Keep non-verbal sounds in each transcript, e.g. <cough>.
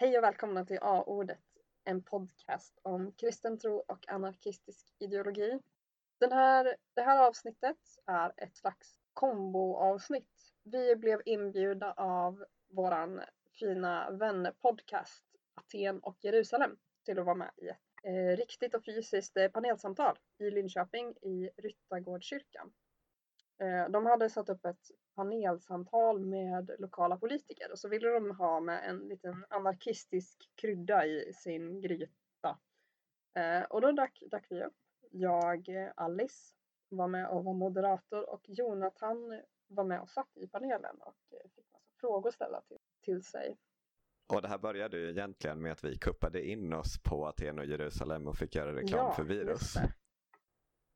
Hej och välkomna till A-ordet, en podcast om kristen tro och anarkistisk ideologi. Den här, det här avsnittet är ett slags komboavsnitt. Vi blev inbjudna av våran fina vänpodcast Aten och Jerusalem till att vara med i ett eh, riktigt och fysiskt eh, panelsamtal i Linköping i Ryttargårdskyrkan. Eh, de hade satt upp ett panelsamtal med lokala politiker och så ville de ha med en liten anarkistisk krydda i sin gryta. Eh, och då drack, drack vi upp. Jag, Alice, var med och var moderator och Jonathan var med och satt i panelen och fick massa frågor ställda till, till sig. Och det här började ju egentligen med att vi kuppade in oss på Aten och Jerusalem och fick göra reklam Ja, för virus. just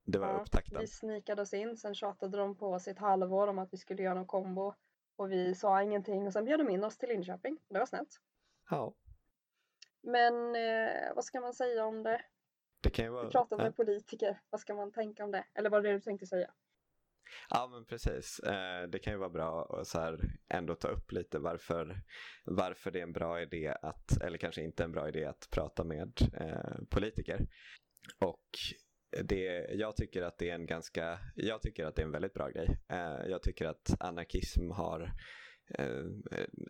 Det var Ja, upptakten. Vi snikade oss in, sen tjatade de på oss i ett halvår om att vi skulle göra någon kombo. Och vi sa ingenting och sen bjöd de in oss till Linköping. Det var snällt. Ja, Men eh, vad ska man säga om det? det kan ju vara... Vi pratade ja. med politiker. Vad ska man tänka om det? Eller vad var det du tänkte säga? Ja, men precis. Eh, Det kan ju vara bra att så här ändå ta upp lite varför, varför det är en bra idé att, eller kanske inte en bra idé att prata med eh, politiker. Och det, jag tycker att det är en ganska, jag tycker att det är en väldigt bra grej. Eh, Jag tycker att anarkism har eh,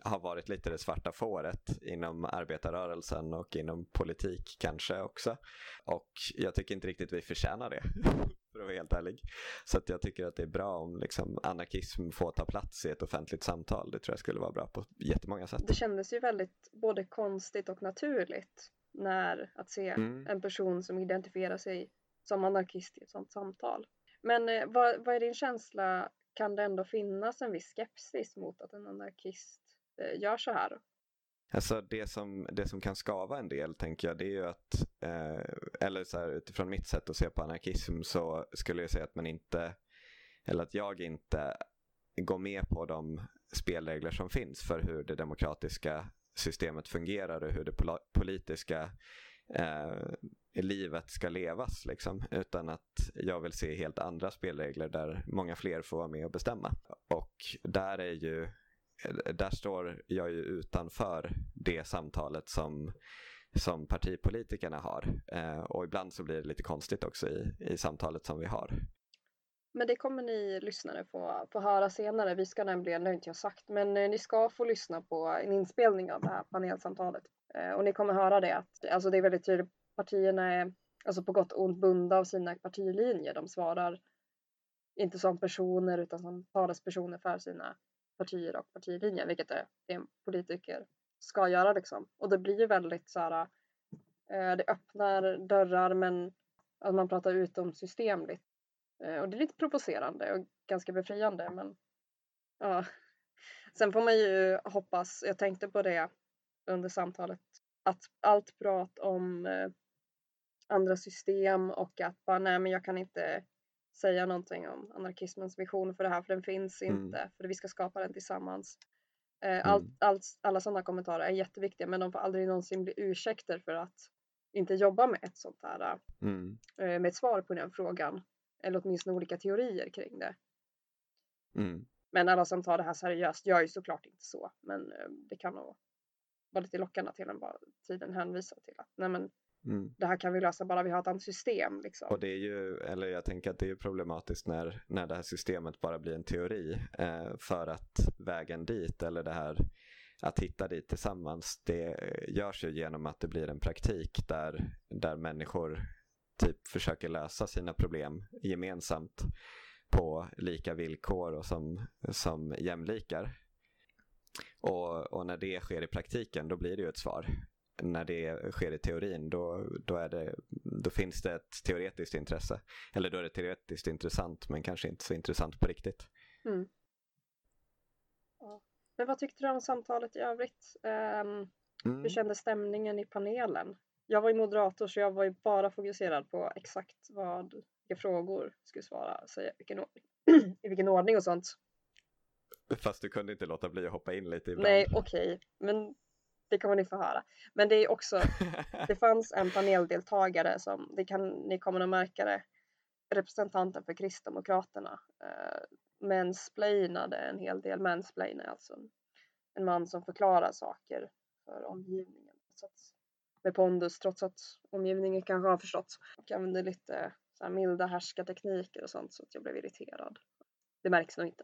har varit lite det svarta fåret inom arbetarrörelsen och inom politik kanske också. Och jag tycker inte riktigt vi förtjänar det, <laughs> för att vara helt ärlig. Så att jag tycker att det är bra om liksom, anarkism får ta plats i ett offentligt samtal. Det tror jag skulle vara bra på jättemånga sätt. Det kändes ju väldigt både konstigt och naturligt när att se Mm. en person som identifierar sig som anarkist i ett sådant samtal. Men eh, vad, vad är din känsla? Kan det ändå finnas en viss skepsis mot att en anarkist eh, gör så här? Alltså det som, det som kan skava en del tänker jag det är ju att, eh, eller så här, utifrån mitt sätt att se på anarkism så skulle jag säga att man inte, eller att jag inte går med på de spelregler som finns för hur det demokratiska systemet fungerar och hur det politiska eh, livet ska levas. Liksom. Utan att jag vill se helt andra spelregler där många fler får vara med och bestämma. Och där är ju eh, där står jag ju utanför det samtalet som, som partipolitikerna har. Eh, och ibland så blir det lite konstigt också i, i samtalet som vi har. Men det kommer ni lyssnare få, få höra senare. Vi ska nämligen, det har inte jag sagt, men eh, ni ska få lyssna på en inspelning av det här panelsamtalet. Eh, och ni kommer höra det att alltså det är väldigt tydligt, partierna är alltså på gott och ont bundna av sina partilinjer. De svarar inte som personer utan som talespersoner för sina partier och partilinjer, vilket är det en politiker ska göra liksom. Och det blir ju väldigt så här, eh, det öppnar dörrar men att man pratar utomsystemligt. Eh, och det är lite provocerande och ganska befriande men ja. Sen får man ju hoppas, jag tänkte på det under samtalet, att allt prat om eh, andra system och att bara nej men jag kan inte säga någonting om anarkismens vision för det här för den finns Mm. inte för vi ska skapa den tillsammans. Eh, allt, Mm. allt, alla sådana kommentarer är jätteviktiga men de får aldrig någonsin bli ursäkter för att inte jobba med ett sånt här Mm. eh, med ett svar på den frågan. Eller åtminstone olika teorier kring det. Mm. Men alla som tar det här seriöst gör ju såklart inte så. Men det kan nog vara lite lockande till en bara tiden hänvisa till att nej men Mm. det här kan vi lösa bara vi har ett annat system liksom. Och det är ju, eller jag tänker att det är problematiskt när, när det här systemet bara blir en teori. Eh, för att vägen dit, eller det här att hitta dit tillsammans, det görs ju genom att det blir en praktik där, där människor typ försöker lösa sina problem gemensamt på lika villkor och som, som jämlikar. Och, och när det sker i praktiken då blir det ju ett svar. När det sker i teorin då, då, är det, då finns det ett teoretiskt intresse. Eller då är det teoretiskt intressant men kanske inte så intressant på riktigt. Mm. Ja. Men vad tyckte du om samtalet i övrigt? Ehm, Mm. Hur kändes stämningen i panelen? Jag var ju moderator så jag var ju bara fokuserad på exakt vad, vilka frågor skulle svara, säga vilken, or- <clears throat> i vilken ordning och sånt. Fast du kunde inte låta bli att hoppa in lite ibland. Nej, okej, men det kommer ni få höra. Men det är också, <laughs> det fanns en paneldeltagare som, det kan, ni kommer att märka det, representanten för Kristdemokraterna eh, mansplainade en hel del. Mansplain är alltså en, en man som förklarar saker för omgivningen. Så att, med pondus trots att omgivningen kanske har förstått. Och använde lite så här milda härskartekniker och sånt så att jag blev irriterad. Det märks nog inte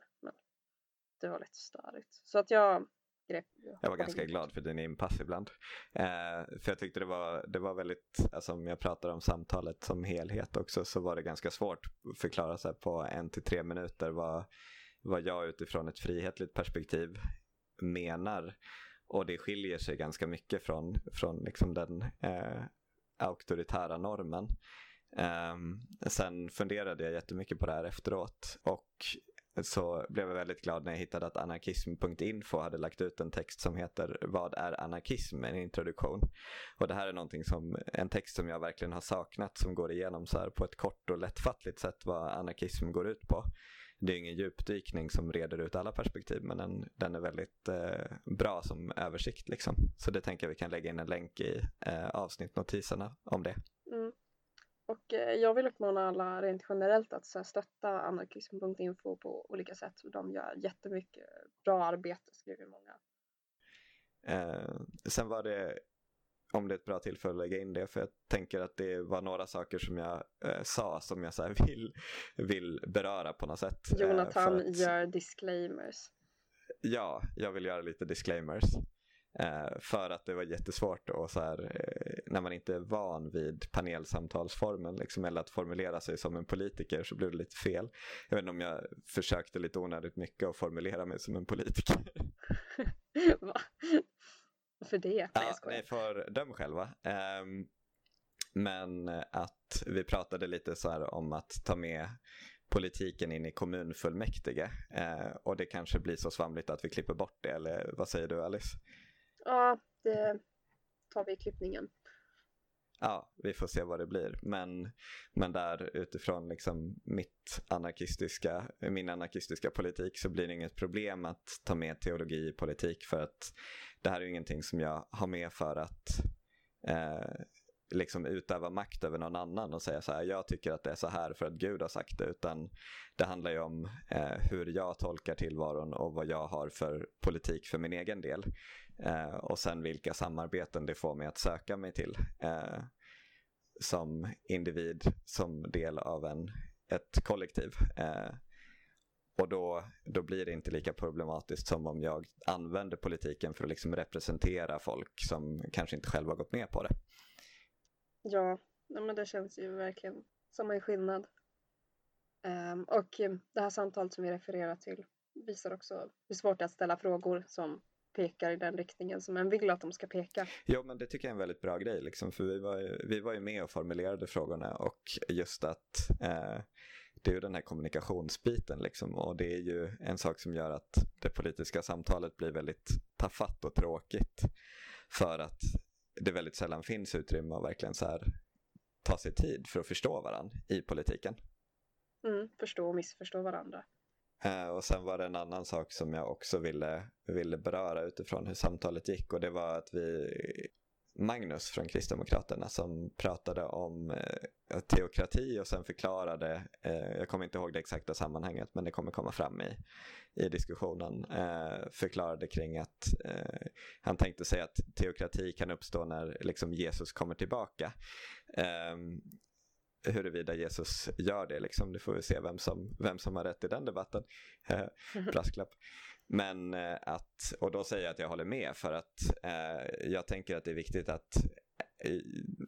det var lite störigt. Så att jag grep. Jag var ganska glad för din inpass ibland. Eh, för jag tyckte det var, det var väldigt, alltså om jag pratar om samtalet som helhet också så var det ganska svårt att förklara sig på en till tre minuter vad, vad jag utifrån ett frihetligt perspektiv menar. Och det skiljer sig ganska mycket från, från liksom den eh, auktoritära normen. Um, sen funderade jag jättemycket på det här efteråt och så blev jag väldigt glad när jag hittade att anarkism.info hade lagt ut en text som heter Vad är anarkism? En introduktion. Och det här är någonting som, en text som jag verkligen har saknat som går igenom så här på ett kort och lättfattligt sätt vad anarkism går ut på. Det är ingen djupdykning som reder ut alla perspektiv men den, den är väldigt eh, bra som översikt. Liksom. Så det tänker jag vi kan lägga in en länk i eh, avsnittnotiserna om det. Mm. Eh, jag vill uppmana alla rent generellt att så här, stötta anarkism.info på olika sätt. De gör jättemycket bra arbete, skriver många. Eh, sen var det, om det är ett bra tillfälle att lägga in det, för jag tänker att det var några saker som jag eh, sa som jag så vill, vill beröra på något sätt. Eh, Jonathan att, gör disclaimers. Ja, jag vill göra lite disclaimers. Eh, för att det var jättesvårt och så här, eh, när man inte är van vid panelsamtalsformen liksom, eller att formulera sig som en politiker så blev det lite fel. Jag vet inte om jag försökte lite onödigt mycket att formulera mig som en politiker. <laughs> Va? För det? Nej, ja, nej, för dem själva. Eh, men att vi pratade lite så här om att ta med politiken in i kommunfullmäktige eh, och det kanske blir så svamligt att vi klipper bort det eller vad säger du Alice? Ja, det tar vi i klippningen. Ja, vi får se vad det blir. Men, men där utifrån liksom mitt anarkistiska, min anarkistiska politik så blir det inget problem att ta med teologi i politik för att det här är ingenting som jag har med för att eh, liksom utöva makt över någon annan och säga så här, jag tycker att det är så här för att Gud har sagt det, utan det handlar ju om eh, hur jag tolkar tillvaron och vad jag har för politik för min egen del. Eh, och sen vilka samarbeten det får mig att söka mig till eh, som individ, som del av en, ett kollektiv. Eh, och då, då blir det inte lika problematiskt som om jag använder politiken för att liksom representera folk som kanske inte själva gått med på det. Ja, men det känns ju verkligen som en skillnad. Um, och det här samtalet som vi refererar till visar också hur svårt det är att ställa frågor som pekar i den riktningen som en vill att de ska peka. Jo, men det tycker jag är en väldigt bra grej, liksom, för vi var, ju, vi var ju med och formulerade frågorna och just att eh, det är ju den här kommunikationsbiten liksom, och det är ju en sak som gör att det politiska samtalet blir väldigt tafatt och tråkigt för att det väldigt sällan finns utrymme att verkligen så här ta sig tid för att förstå varandra i politiken. Mm, förstå och missförstå varandra. Eh, och sen var det en annan sak som jag också ville, ville beröra utifrån hur samtalet gick och det var att vi Magnus från Kristdemokraterna som pratade om eh, teokrati och sen förklarade, eh, jag kommer inte ihåg det exakta sammanhanget men det kommer komma fram i, i diskussionen, eh, förklarade kring att eh, han tänkte sig att teokrati kan uppstå när liksom, Jesus kommer tillbaka. Ehm, Huruvida Jesus gör det. Liksom. Det får vi se vem som, vem som har rätt i den debatten. <laughs> Brasklapp. Men eh, att, och då säger jag att jag håller med för att eh, jag tänker att det är viktigt att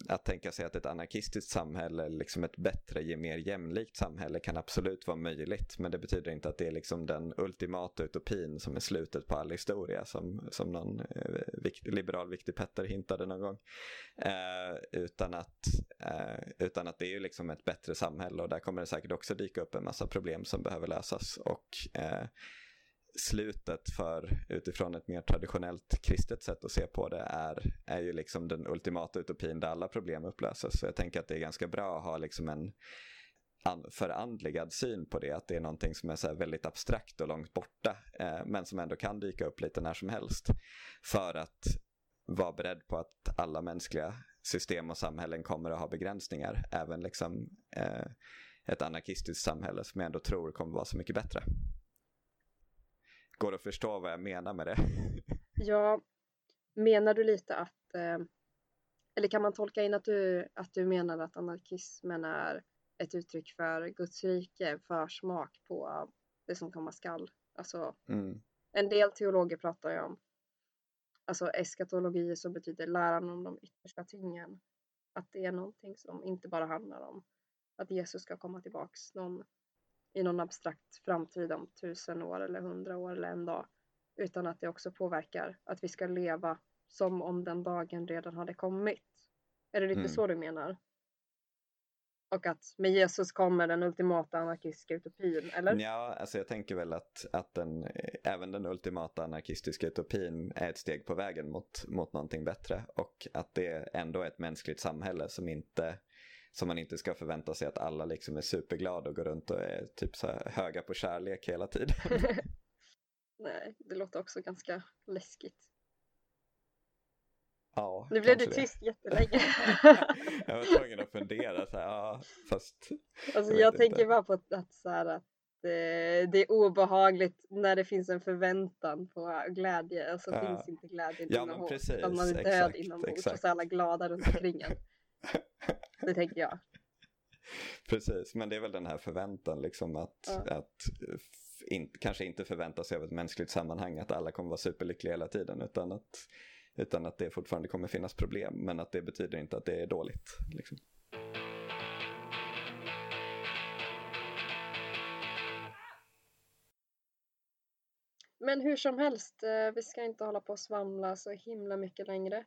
att tänka sig att ett anarkistiskt samhälle, liksom ett bättre, mer jämlikt samhälle kan absolut vara möjligt. Men det betyder inte att det är liksom den ultimata utopin som är slutet på all historia som, som någon eh, vikt, liberal viktig Petter hintade någon gång. Eh, utan, att, eh, utan att det är liksom ett bättre samhälle och där kommer det säkert också dyka upp en massa problem som behöver lösas. Och eh, slutet för, utifrån ett mer traditionellt kristet sätt att se på det, är, är ju liksom den ultimata utopin där alla problem upplöses. Så jag tänker att det är ganska bra att ha liksom en förandligad syn på det, att det är någonting som är så väldigt abstrakt och långt borta, eh, men som ändå kan dyka upp lite när som helst. För att vara beredd på att alla mänskliga system och samhällen kommer att ha begränsningar, även liksom eh, ett anarkistiskt samhälle som jag ändå tror kommer vara så mycket bättre. Går att förstå vad jag menar med det? <laughs> Ja, menar du lite att, eh, eller kan man tolka in att du, att du menar att anarkismen är ett uttryck för Guds rike, försmak på det som komma skall? Alltså, Mm. en del teologer pratar ju om alltså eskatologi som betyder läran om de yttersta tingen. Att det är någonting som inte bara handlar om att Jesus ska komma tillbaks någon, i någon abstrakt framtid om tusen år eller hundra år eller en dag. Utan att det också påverkar att vi ska leva som om den dagen redan hade kommit. Är det lite Mm. så du menar? Och att med Jesus kommer den ultimata anarkistiska utopin, eller? Ja, alltså jag tänker väl att, att den, även den ultimata anarkistiska utopin är ett steg på vägen mot, mot någonting bättre och att det ändå är ett mänskligt samhälle som inte som man inte ska förvänta sig att alla liksom är superglada och går runt och är typ så höga på kärlek hela tiden. <laughs> <laughs> Nej, det låter också ganska läskigt. ja, Nu blev du kanske det. tyst jättelänge. <laughs> jag var tvungen att fundera så här, ja, fast Alltså Jag jag, tänker inte. bara på att, så här, att eh, det är obehagligt när det finns en förväntan på glädje och så Ja. finns inte glädjen Ja, inombords. precis, man är död exakt, inombords och exakt. så är alla glada runt omkring en. <laughs> Det tänker jag. Precis, men det är väl den här förväntan liksom att, Ja. att in, kanske inte förvänta sig av ett mänskligt sammanhang att alla kommer vara superlyckliga hela tiden utan att, utan att det fortfarande kommer finnas problem men att det betyder inte att det är dåligt. Liksom. Men hur som helst, eh, vi ska inte hålla på och svamla så himla mycket längre.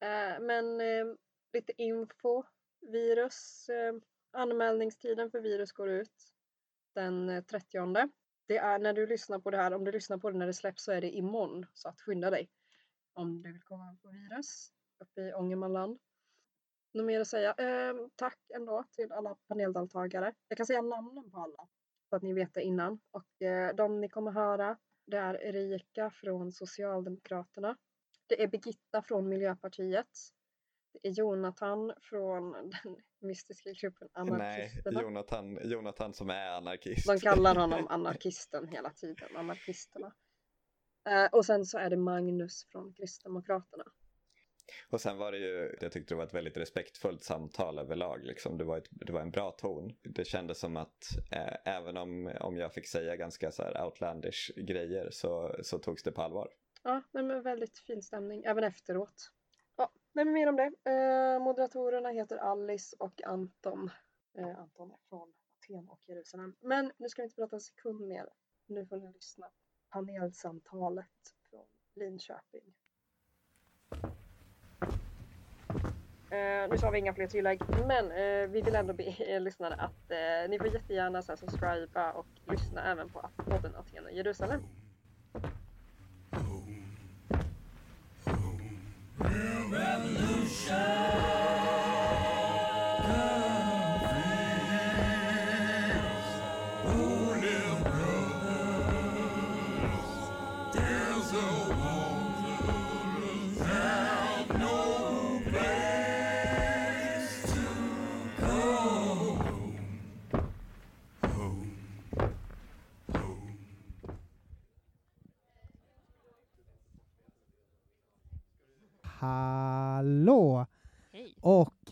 Eh, men eh, lite info. Virus, eh, anmälningstiden för virus går ut den eh, 30. Det är när du lyssnar på det här, om du lyssnar på det när det släpps så är det imorgon. Så att skynda dig. Om du vill komma på virus uppe i Ångermanland. Något mer att säga? Eh, tack ändå till alla paneldeltagare. Jag kan säga namnen på alla så att ni vet det innan. Och eh, de ni kommer höra det är Erika från Socialdemokraterna. Det är Birgitta från Miljöpartiet. Jonathan från den mystiska gruppen Nej, Anarkisterna. Jonathan, Jonathan som är anarkist. De kallar honom <laughs> anarkisten hela tiden, anarkisterna. Eh, och sen så är det Magnus från Kristdemokraterna. Och sen var det ju, jag tyckte det var ett väldigt respektfullt samtal överlag. Liksom. Det, var ett, det var en bra ton. Det kändes som att eh, även om, om jag fick säga ganska så här outlandish grejer så, så togs det på allvar. Ja, nej, men väldigt fin stämning, även efteråt. Nej, men mer om det. Eh, moderatorerna heter Alice och Anton. Eh, Anton är från Aten och Jerusalem. Men nu ska vi inte prata en sekund mer. Nu får ni lyssna på panelsamtalet från Linköping. Eh, nu så har vi inga fler tillägg, men eh, vi vill ändå be er lyssnare att eh, ni får jättegärna så här, subscriba och lyssna även på podden Aten och Jerusalem. revolution.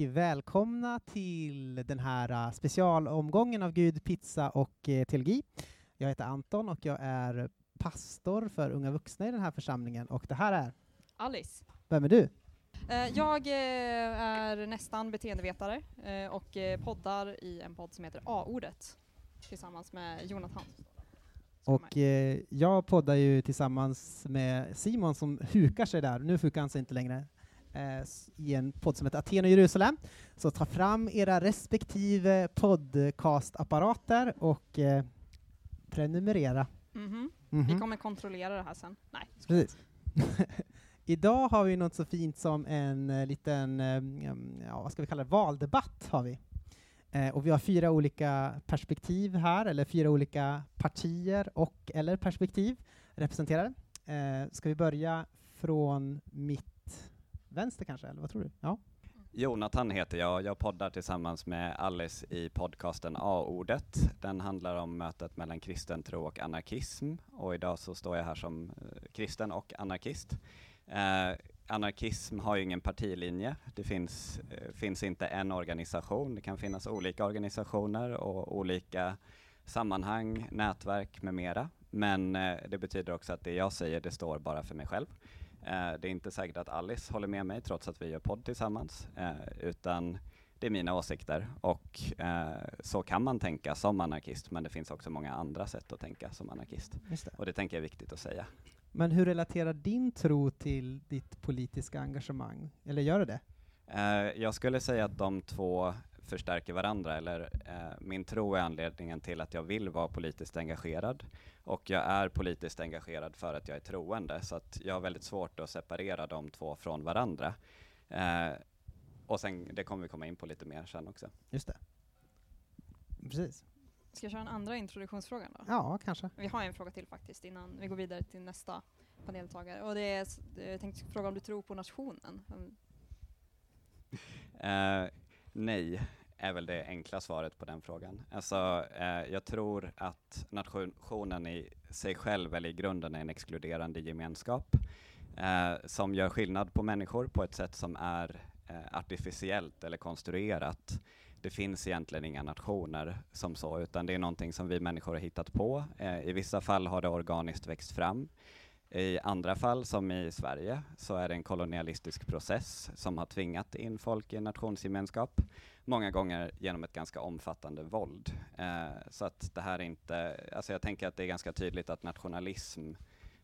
Välkomna till den här uh, specialomgången av Gud, pizza och uh, teologi. Jag heter Anton och jag är pastor för unga vuxna i den här församlingen och det här är, Alice. vem är du? Eh, Jag eh, är nästan beteendevetare eh, och eh, poddar i en podd som heter A-ordet tillsammans med Jonathan. Och eh, jag poddar ju tillsammans med Simon som hukar sig där, nu hukar han sig inte längre, eh, i en podd som heter Aten och Jerusalem. Så ta fram era respektive podcastapparater och eh, prenumerera. med. Mhm. Mhm. Vi kommer kontrollera det här sen. Nej. Precis. <laughs> Idag har vi något så fint som en eh, liten, eh, ja, vad ska vi kalla det, valdebatt har vi. Eh, och vi har fyra olika perspektiv här, eller fyra olika partier och eller perspektiv representerade. Eh, ska vi börja från mitt vänster kanske, eller vad tror du? Ja. Jonathan heter jag. Jag poddar tillsammans med Alice i podcasten A-ordet. Den handlar om mötet mellan kristen tro och anarkism och idag så står jag här som eh, kristen och anarkist. Eh, anarkism har ju ingen partilinje. Det finns, eh, finns inte en organisation. Det kan finnas olika organisationer och olika sammanhang, nätverk med mera. Men eh, det betyder också att det jag säger, det står bara för mig själv. Eh, det är inte säkert att Alice håller med mig trots att vi gör podd tillsammans, eh, utan det är mina åsikter och eh, så kan man tänka som anarkist, men det finns också många andra sätt att tänka som anarkist. Det. Och det tänker jag är viktigt att säga. Men hur relaterar din tro till ditt politiska engagemang? Eller gör det det? Jag skulle säga att de två förstärker varandra, eller eh, min tro är anledningen till att jag vill vara politiskt engagerad och jag är politiskt engagerad för att jag är troende, så att jag har väldigt svårt att separera de två från varandra. Eh, och sen, det kommer vi komma in på lite mer sen också. Just det. Precis. Ska jag köra en andra introduktionsfråga då? Ja, kanske. Vi har en fråga till faktiskt innan vi går vidare till nästa paneltagare. Och det är, s- jag tänkte fråga om du tror på nationen? Mm. Eh, nej, är väl det enkla svaret på den frågan. Alltså, eh, jag tror att nationen i sig själv, eller i grunden, är en exkluderande gemenskap eh, som gör skillnad på människor på ett sätt som är eh, artificiellt eller konstruerat. Det finns egentligen inga nationer som så, utan det är någonting som vi människor har hittat på. Eh, I vissa fall har det organiskt växt fram. I andra fall, som i Sverige, så är det en kolonialistisk process som har tvingat in folk i en nationsgemenskap, många gånger genom ett ganska omfattande våld. Eh, så att det här är inte, alltså jag tänker att det är ganska tydligt att nationalism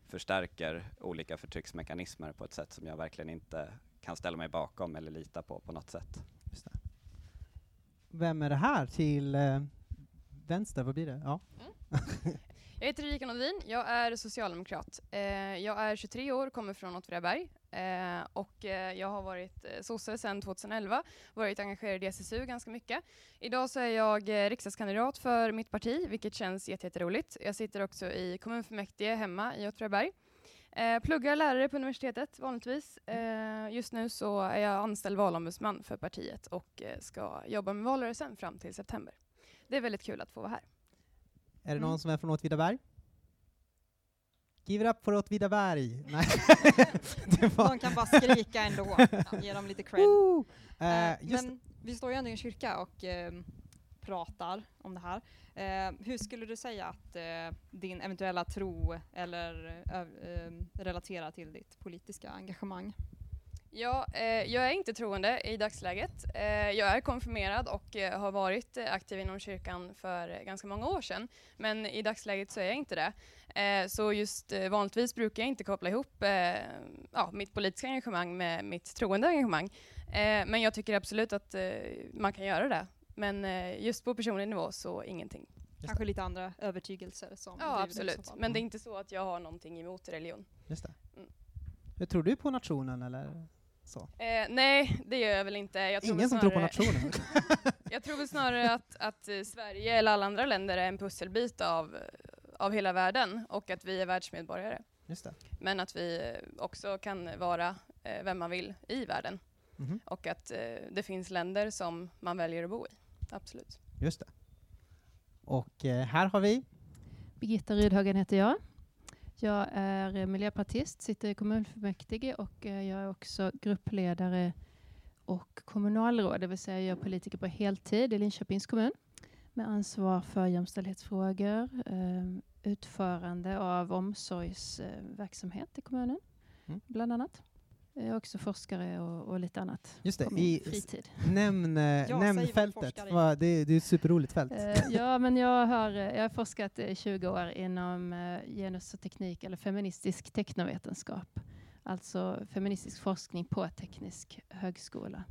förstärker olika förtrycksmekanismer på ett sätt som jag verkligen inte kan ställa mig bakom eller lita på på något sätt. Just det. Vem är det här till eh, vänster? Vad blir det? Ja. <laughs> Jag heter Erika Nordin, jag är socialdemokrat. Eh, jag är 23 år, kommer från Åtvidaberg eh, och eh, jag har varit eh, sosse sedan 2011, varit engagerad i SSU ganska mycket. Idag så är jag riksdagskandidat för mitt parti, vilket känns jätte- jätteroligt. Jag sitter också i kommunfullmäktige hemma i Åtvidaberg. Eh, pluggar lärare på universitetet vanligtvis. Eh, just nu så är jag anställd valombudsman för partiet och eh, ska jobba med valrörelsen fram till september. Det är väldigt kul att få vara här. Är det Mm. någon som är från Åtvidaberg? Give it up for Åtvidaberg! <laughs> Nej. <laughs> det var... De kan bara skrika ändå. Ja, ge dem lite cred. Eh, just Men vi står ju ändå i en kyrka och eh, pratar om det här. Eh, hur skulle du säga att din eventuella tro eller eh, relaterar till ditt politiska engagemang? Ja, eh, jag är inte troende i dagsläget. Eh, jag är konfirmerad och eh, har varit eh, aktiv inom kyrkan för eh, ganska många år sedan. Men i dagsläget så är jag inte det. Eh, så just eh, vanligtvis brukar jag inte koppla ihop eh, ja, mitt politiska engagemang med mitt troende engagemang. Eh, men jag tycker absolut att eh, man kan göra det. Men eh, just på personlig nivå så ingenting. Kanske lite andra övertygelser som Ja, absolut. Men det är inte så att jag har någonting emot religion. Just det. Mm. Hur tror du på nationen eller? Eh, nej, det gör jag väl inte. Jag tror Ingen väl som tror på snarare- nationen? <laughs> Jag tror väl snarare att, att eh, Sverige eller alla andra länder är en pusselbit av, av hela världen och att vi är världsmedborgare. Just det. Men att vi eh, också kan vara eh, vem man vill i världen Mhm. och att eh, det finns länder som man väljer att bo i. Absolut. Just det. Och eh, här har vi Birgitta Rydhagen heter jag. Jag är miljöpartist, sitter i kommunfullmäktige och eh, jag är också gruppledare och kommunalråd, det vill säga jag är politiker på heltid i Linköpings kommun med ansvar för jämställdhetsfrågor, eh, utförande av omsorgsverksamhet i kommunen, Mm. bland annat. Jag är också forskare och, och lite annat Just det, på min i- fritid. Nämn, eh, Ja, nämn fältet. Va, det, det är ett superroligt fält. Eh, ja, men jag har, eh, jag har forskat i 20 år inom eh, genus och teknik eller feministisk teknovetenskap. Alltså feministisk forskning på teknisk högskola.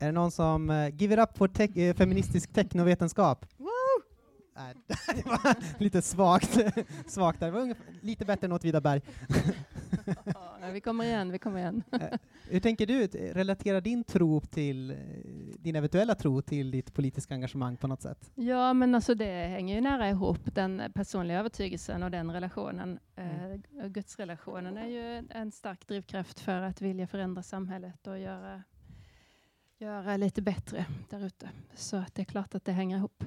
Är det någon som uh, give it up for te- eh, feministisk teknovetenskap? <laughs> Nej, det var lite svagt, <laughs> svagt där. Det var ungefär, lite bättre än Åtvidaberg. <laughs> Ja, vi kommer igen, vi kommer igen. Hur tänker du? Relaterar din tro till, eh, din eventuella tro till ditt politiska engagemang på något sätt? Ja, men alltså det hänger ju nära ihop, den personliga övertygelsen och den relationen. Mm. Eh, Gudsrelationen är ju en stark drivkraft för att vilja förändra samhället och göra, göra lite bättre där ute. Så att det är klart att det hänger ihop.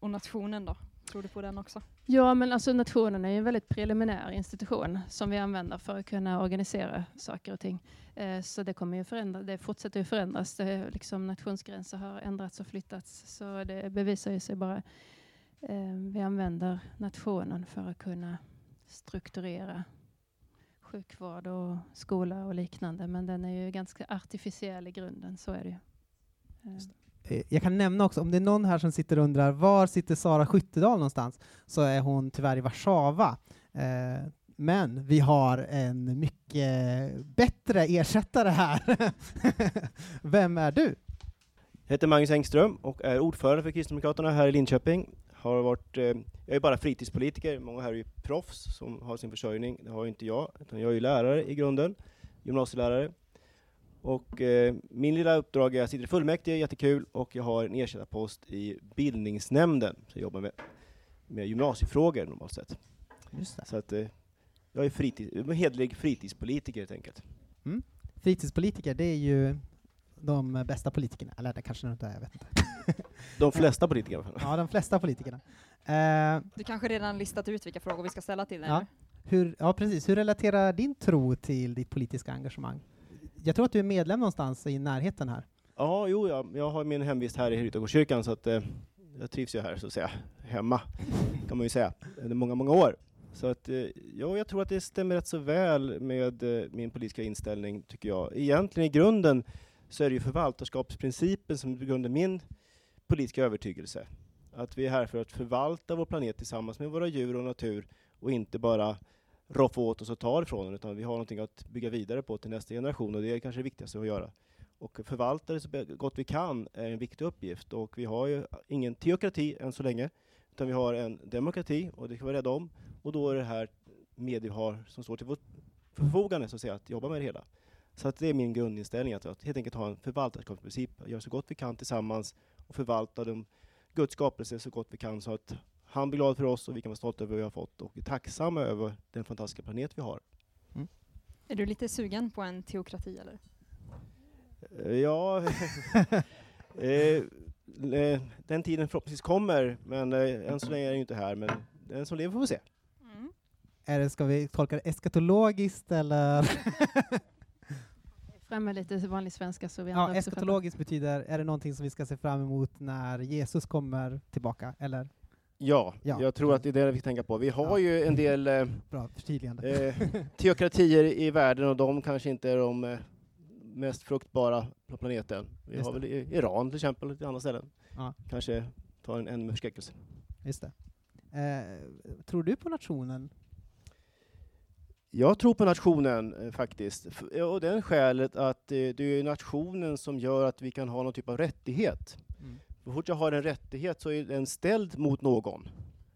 Och nationen då? Tror du på den också? Ja, men alltså nationen är ju en väldigt preliminär institution som vi använder för att kunna organisera saker och ting. Eh, så det kommer ju förändra, det fortsätter ju förändras. Det, liksom, nationsgränser har ändrats och flyttats, så det bevisar ju sig bara. Eh, vi använder nationen för att kunna strukturera sjukvård och skola och liknande, men den är ju ganska artificiell i grunden, så är det ju. Eh, Eh, Eh, jag kan nämna också, om det är någon här som sitter och undrar var sitter Sara Skyttedal någonstans, så är hon tyvärr i Warszawa. Eh, Men vi har en mycket bättre ersättare här. <laughs> Vem är du? Jag heter Magnus Engström och är ordförande för Kristdemokraterna här i Linköping. Har varit, eh, jag är bara fritidspolitiker, många här är ju proffs som har sin försörjning. Det har ju inte jag, utan jag är ju lärare i grunden, gymnasielärare. Och eh, min lilla uppdrag är att jag sitter i fullmäktige, jättekul, och jag har en ersättarpost i bildningsnämnden, så jag jobbar med, med gymnasiefrågor normalt sett. Just det. Så att eh, jag är fritids, en hederlig fritidspolitiker helt enkelt. Fritidspolitiker, det är ju de bästa politikerna. Eller det kanske det inte är, jag vet inte. <laughs> De flesta politiker i alla fall. Ja, de flesta politikerna. Eh, Du kanske redan listat ut vilka frågor vi ska ställa till dig? Ja. hur, ja, precis. Hur relaterar din tro till ditt politiska engagemang? Jag tror att du är medlem någonstans i närheten här. Ja, jo, jag, jag har min hemvist här i Ryttargårdskyrkan så att eh, jag trivs ju här så att säga, hemma <laughs> kan man ju säga, under många, många år. Så att, eh, ja, jag tror att det stämmer rätt så väl med eh, min politiska inställning, tycker jag. Egentligen i grunden så är det ju förvaltarskapsprincipen som grunden min politiska övertygelse. Att vi är här för att förvalta vår planet tillsammans med våra djur och natur och inte bara roffa åt oss och ta ifrån den, utan vi har någonting att bygga vidare på till nästa generation och det är kanske det viktigaste att göra. Och förvalta det så gott vi kan är en viktig uppgift och vi har ju ingen teokrati än så länge, utan vi har en demokrati och det ska vi vara rädda om. Och då är det här medier vi har som står till vårt förfogande så att säga, att jobba med det hela. Så att det är min grundinställning, att, att helt enkelt ha en förvaltarskapsprincip, göra så gott vi kan tillsammans och förvalta de Guds skapelse så gott vi kan så att han blir glad för oss och vi kan vara stolta över vad vi har fått och är tacksamma över den fantastiska planet vi har. Är du lite sugen på en teokrati eller? Eh, Ja, <laughs> eh, eh, den tiden förhoppningsvis kommer, men eh, än så länge är den inte här, men den som lever får vi se. Mm. Är det, ska vi tolka det eskatologiskt eller? Fram med lite vanlig svenska så vi ja, eskatologiskt betyder, är det någonting som vi ska se fram emot när Jesus kommer tillbaka? Eller? Ja, Ja. jag tror att det är det vi tänka på. Vi har Ja. ju en del eh, <laughs> Bra eh, <laughs> teokratier i världen och de kanske inte är de eh, mest fruktbara på planeten. Vi Just har det. väl Iran till exempel, och andra ställen. Ja. Kanske tar en, med förskräckelse. Just det. Eh, tror du på nationen? Jag tror på nationen eh, faktiskt. Och den skälet att eh, det är nationen som gör att vi kan ha någon typ av rättighet. Så fort jag har en rättighet så är den ställd mot någon,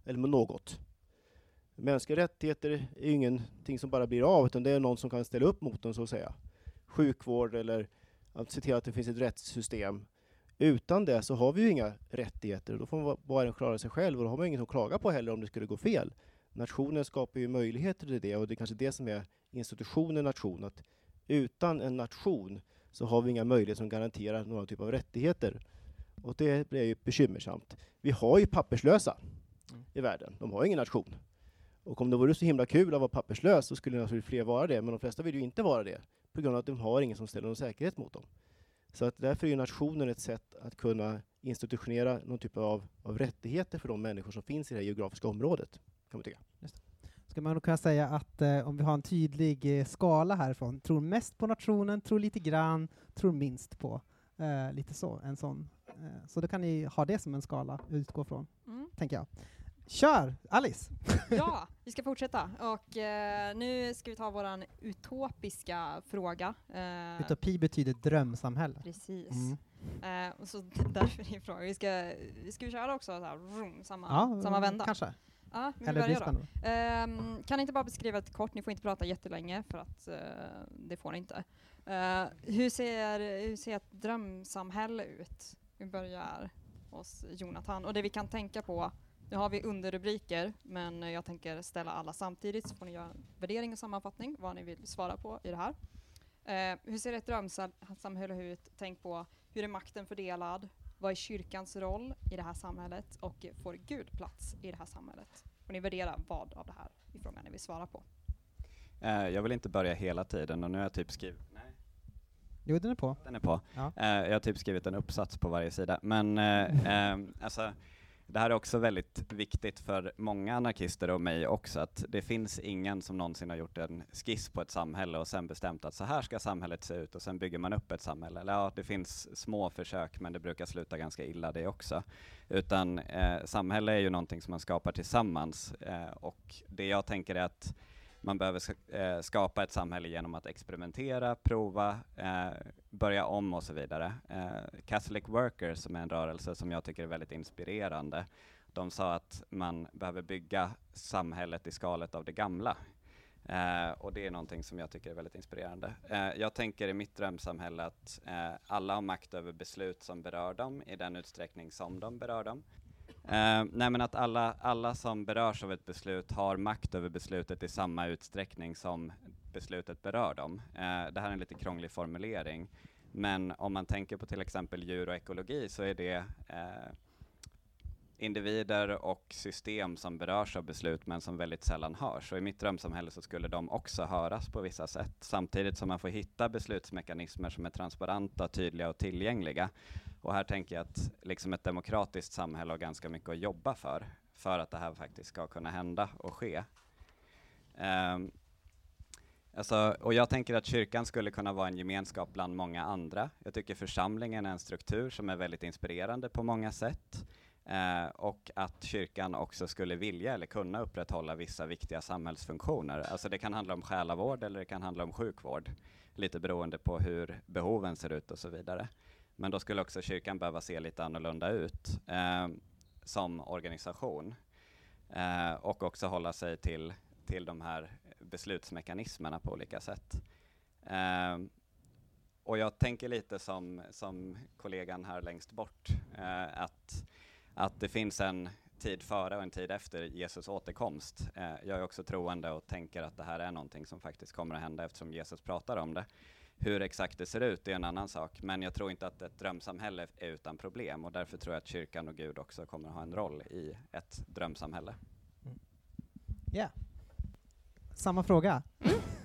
eller mot något. Mänskliga rättigheter är ju ingenting som bara blir av, utan det är någon som kan ställa upp mot den så att säga. Sjukvård eller att se till att det finns ett rättssystem. Utan det så har vi ju inga rättigheter, då får man bara klara sig själv och då har man ingen att klaga på heller om det skulle gå fel. Nationen skapar ju möjligheter till det och det är kanske det som är institutionen nation, att utan en nation så har vi inga möjligheter som garanterar några typ av rättigheter. Och det blir ju bekymmersamt. Vi har ju papperslösa Mm. i världen. De har ingen nation. Och om det vore så himla kul att vara papperslös så skulle naturligtvis fler vara det, men de flesta vill ju inte vara det på grund av att de har ingen som ställer någon säkerhet mot dem. Så att därför är ju nationen ett sätt att kunna institutionera någon typ av, av rättigheter för de människor som finns i det här geografiska området, kan man tycka. Ska man nog kunna säga att eh, om vi har en tydlig eh, skala härifrån, tror mest på nationen, tror lite grann, tror minst på. Eh, lite så, en sån. Eh, så då kan ni ha det som en skala att utgå från, Mm. tänker jag. Kör! Alice! <laughs> Ja, vi ska fortsätta. Och eh, nu ska vi ta våran utopiska fråga. Eh, Utopi betyder drömsamhälle. Precis. Mm. Eh, och så <laughs> därför är frågan, vi ska, vi ska vi köra också så här, vroom, samma, Ja, samma vända? kanske. Ja, vi Eller börjar då. Ehm, kan ni inte bara beskriva lite kort, ni får inte prata jättelänge för att eh, det får ni inte. Eh, hur, ser, hur ser ett drömsamhälle ut? Vi börjar hos Jonathan. Och det vi kan tänka på, nu har vi underrubriker, men jag tänker ställa alla samtidigt så får ni göra en värdering och sammanfattning vad ni vill svara på i det här. Eh, hur ser ett drömsamhälle ut? Tänk på hur är makten fördelad? vad är kyrkans roll i det här samhället och får Gud plats i det här samhället? Och ni värderar vad av det här i frågan ni vill svara på? Eh, jag vill inte börja hela tiden och nu har jag typ skrivit Jo, den är på. Den är på. Ja. Eh, jag har typ skrivit en uppsats på varje sida. Men eh, <laughs> eh, alltså, det här är också väldigt viktigt för många anarkister och mig också, att det finns ingen som någonsin har gjort en skiss på ett samhälle och sen bestämt att så här ska samhället se ut och sen bygger man upp ett samhälle. Eller ja, det finns små försök men det brukar sluta ganska illa det också. Utan eh, samhälle är ju någonting som man skapar tillsammans eh, och det jag tänker är att man behöver eh, skapa ett samhälle genom att experimentera, prova, eh, börja om och så vidare. Eh, Catholic Workers, som är en rörelse som jag tycker är väldigt inspirerande, de sa att man behöver bygga samhället i skalet av det gamla. Eh, och det är någonting som jag tycker är väldigt inspirerande. Eh, jag tänker i mitt drömsamhälle att eh, alla har makt över beslut som berör dem i den utsträckning som de berör dem. Eh, nej men att alla, alla som berörs av ett beslut har makt över beslutet i samma utsträckning som beslutet berör dem. Eh, det här är en lite krånglig formulering, men om man tänker på till exempel djur och ekologi så är det eh, individer och system som berörs av beslut men som väldigt sällan hörs. Och i mitt drömsamhälle så skulle de också höras på vissa sätt, samtidigt som man får hitta beslutsmekanismer som är transparenta, tydliga och tillgängliga. Och här tänker jag att liksom ett demokratiskt samhälle har ganska mycket att jobba för, för att det här faktiskt ska kunna hända och ske. Um, Alltså, och jag tänker att kyrkan skulle kunna vara en gemenskap bland många andra. Jag tycker församlingen är en struktur som är väldigt inspirerande på många sätt. Eh, och att kyrkan också skulle vilja eller kunna upprätthålla vissa viktiga samhällsfunktioner. Alltså det kan handla om själavård eller det kan handla om sjukvård, lite beroende på hur behoven ser ut och så vidare. Men då skulle också kyrkan behöva se lite annorlunda ut eh, som organisation eh, och också hålla sig till, till de här beslutsmekanismerna på olika sätt. Eh, och jag tänker lite som, som kollegan här längst bort, eh, att, att det finns en tid före och en tid efter Jesus återkomst. Eh, jag är också troende och tänker att det här är någonting som faktiskt kommer att hända eftersom Jesus pratar om det. Hur exakt det ser ut är en annan sak, men jag tror inte att ett drömsamhälle är utan problem och därför tror jag att kyrkan och Gud också kommer att ha en roll i ett drömsamhälle. Ja. Samma fråga.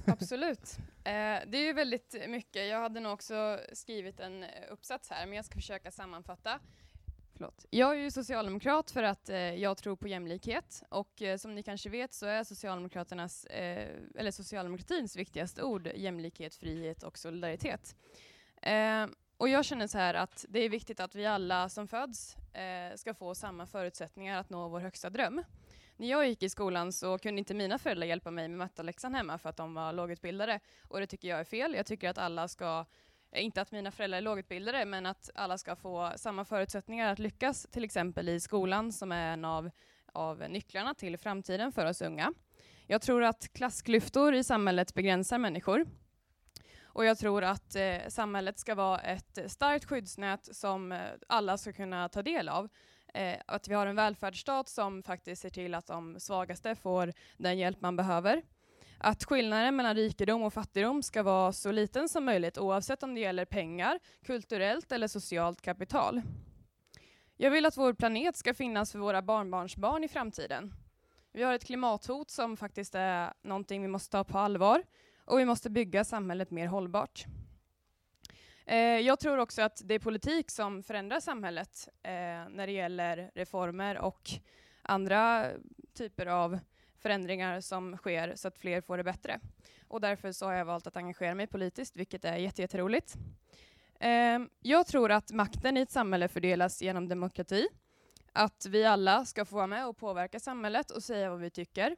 Absolut. Eh, det är ju väldigt mycket. Jag hade nog också skrivit en uppsats här, men jag ska försöka sammanfatta. Förlåt. Jag är ju socialdemokrat för att eh, jag tror på jämlikhet och eh, som ni kanske vet så är Socialdemokraternas, eh, eller socialdemokratins viktigaste ord jämlikhet, frihet och solidaritet. Eh, och jag känner så här att det är viktigt att vi alla som föds eh, ska få samma förutsättningar att nå vår högsta dröm. När jag gick i skolan så kunde inte mina föräldrar hjälpa mig med matteläxan hemma för att de var lågutbildade och det tycker jag är fel. Jag tycker att alla ska Eh, inte att mina föräldrar är lågutbildade, men att alla ska få samma förutsättningar att lyckas, till exempel i skolan, som är en av, av nycklarna till framtiden för oss unga. Jag tror att klassklyftor i samhället begränsar människor. Och jag tror att eh, samhället ska vara ett starkt skyddsnät som eh, alla ska kunna ta del av. Eh, att vi har en välfärdsstat som faktiskt ser till att de svagaste får den hjälp man behöver att skillnaden mellan rikedom och fattigdom ska vara så liten som möjligt oavsett om det gäller pengar, kulturellt eller socialt kapital. Jag vill att vår planet ska finnas för våra barnbarnsbarn i framtiden. Vi har ett klimathot som faktiskt är någonting vi måste ta på allvar och vi måste bygga samhället mer hållbart. Eh, jag tror också att det är politik som förändrar samhället eh, när det gäller reformer och andra typer av förändringar som sker så att fler får det bättre. Och därför så har jag valt att engagera mig politiskt, vilket är jätteroligt. Eh, jag tror att makten i ett samhälle fördelas genom demokrati. Att vi alla ska få vara med och påverka samhället och säga vad vi tycker.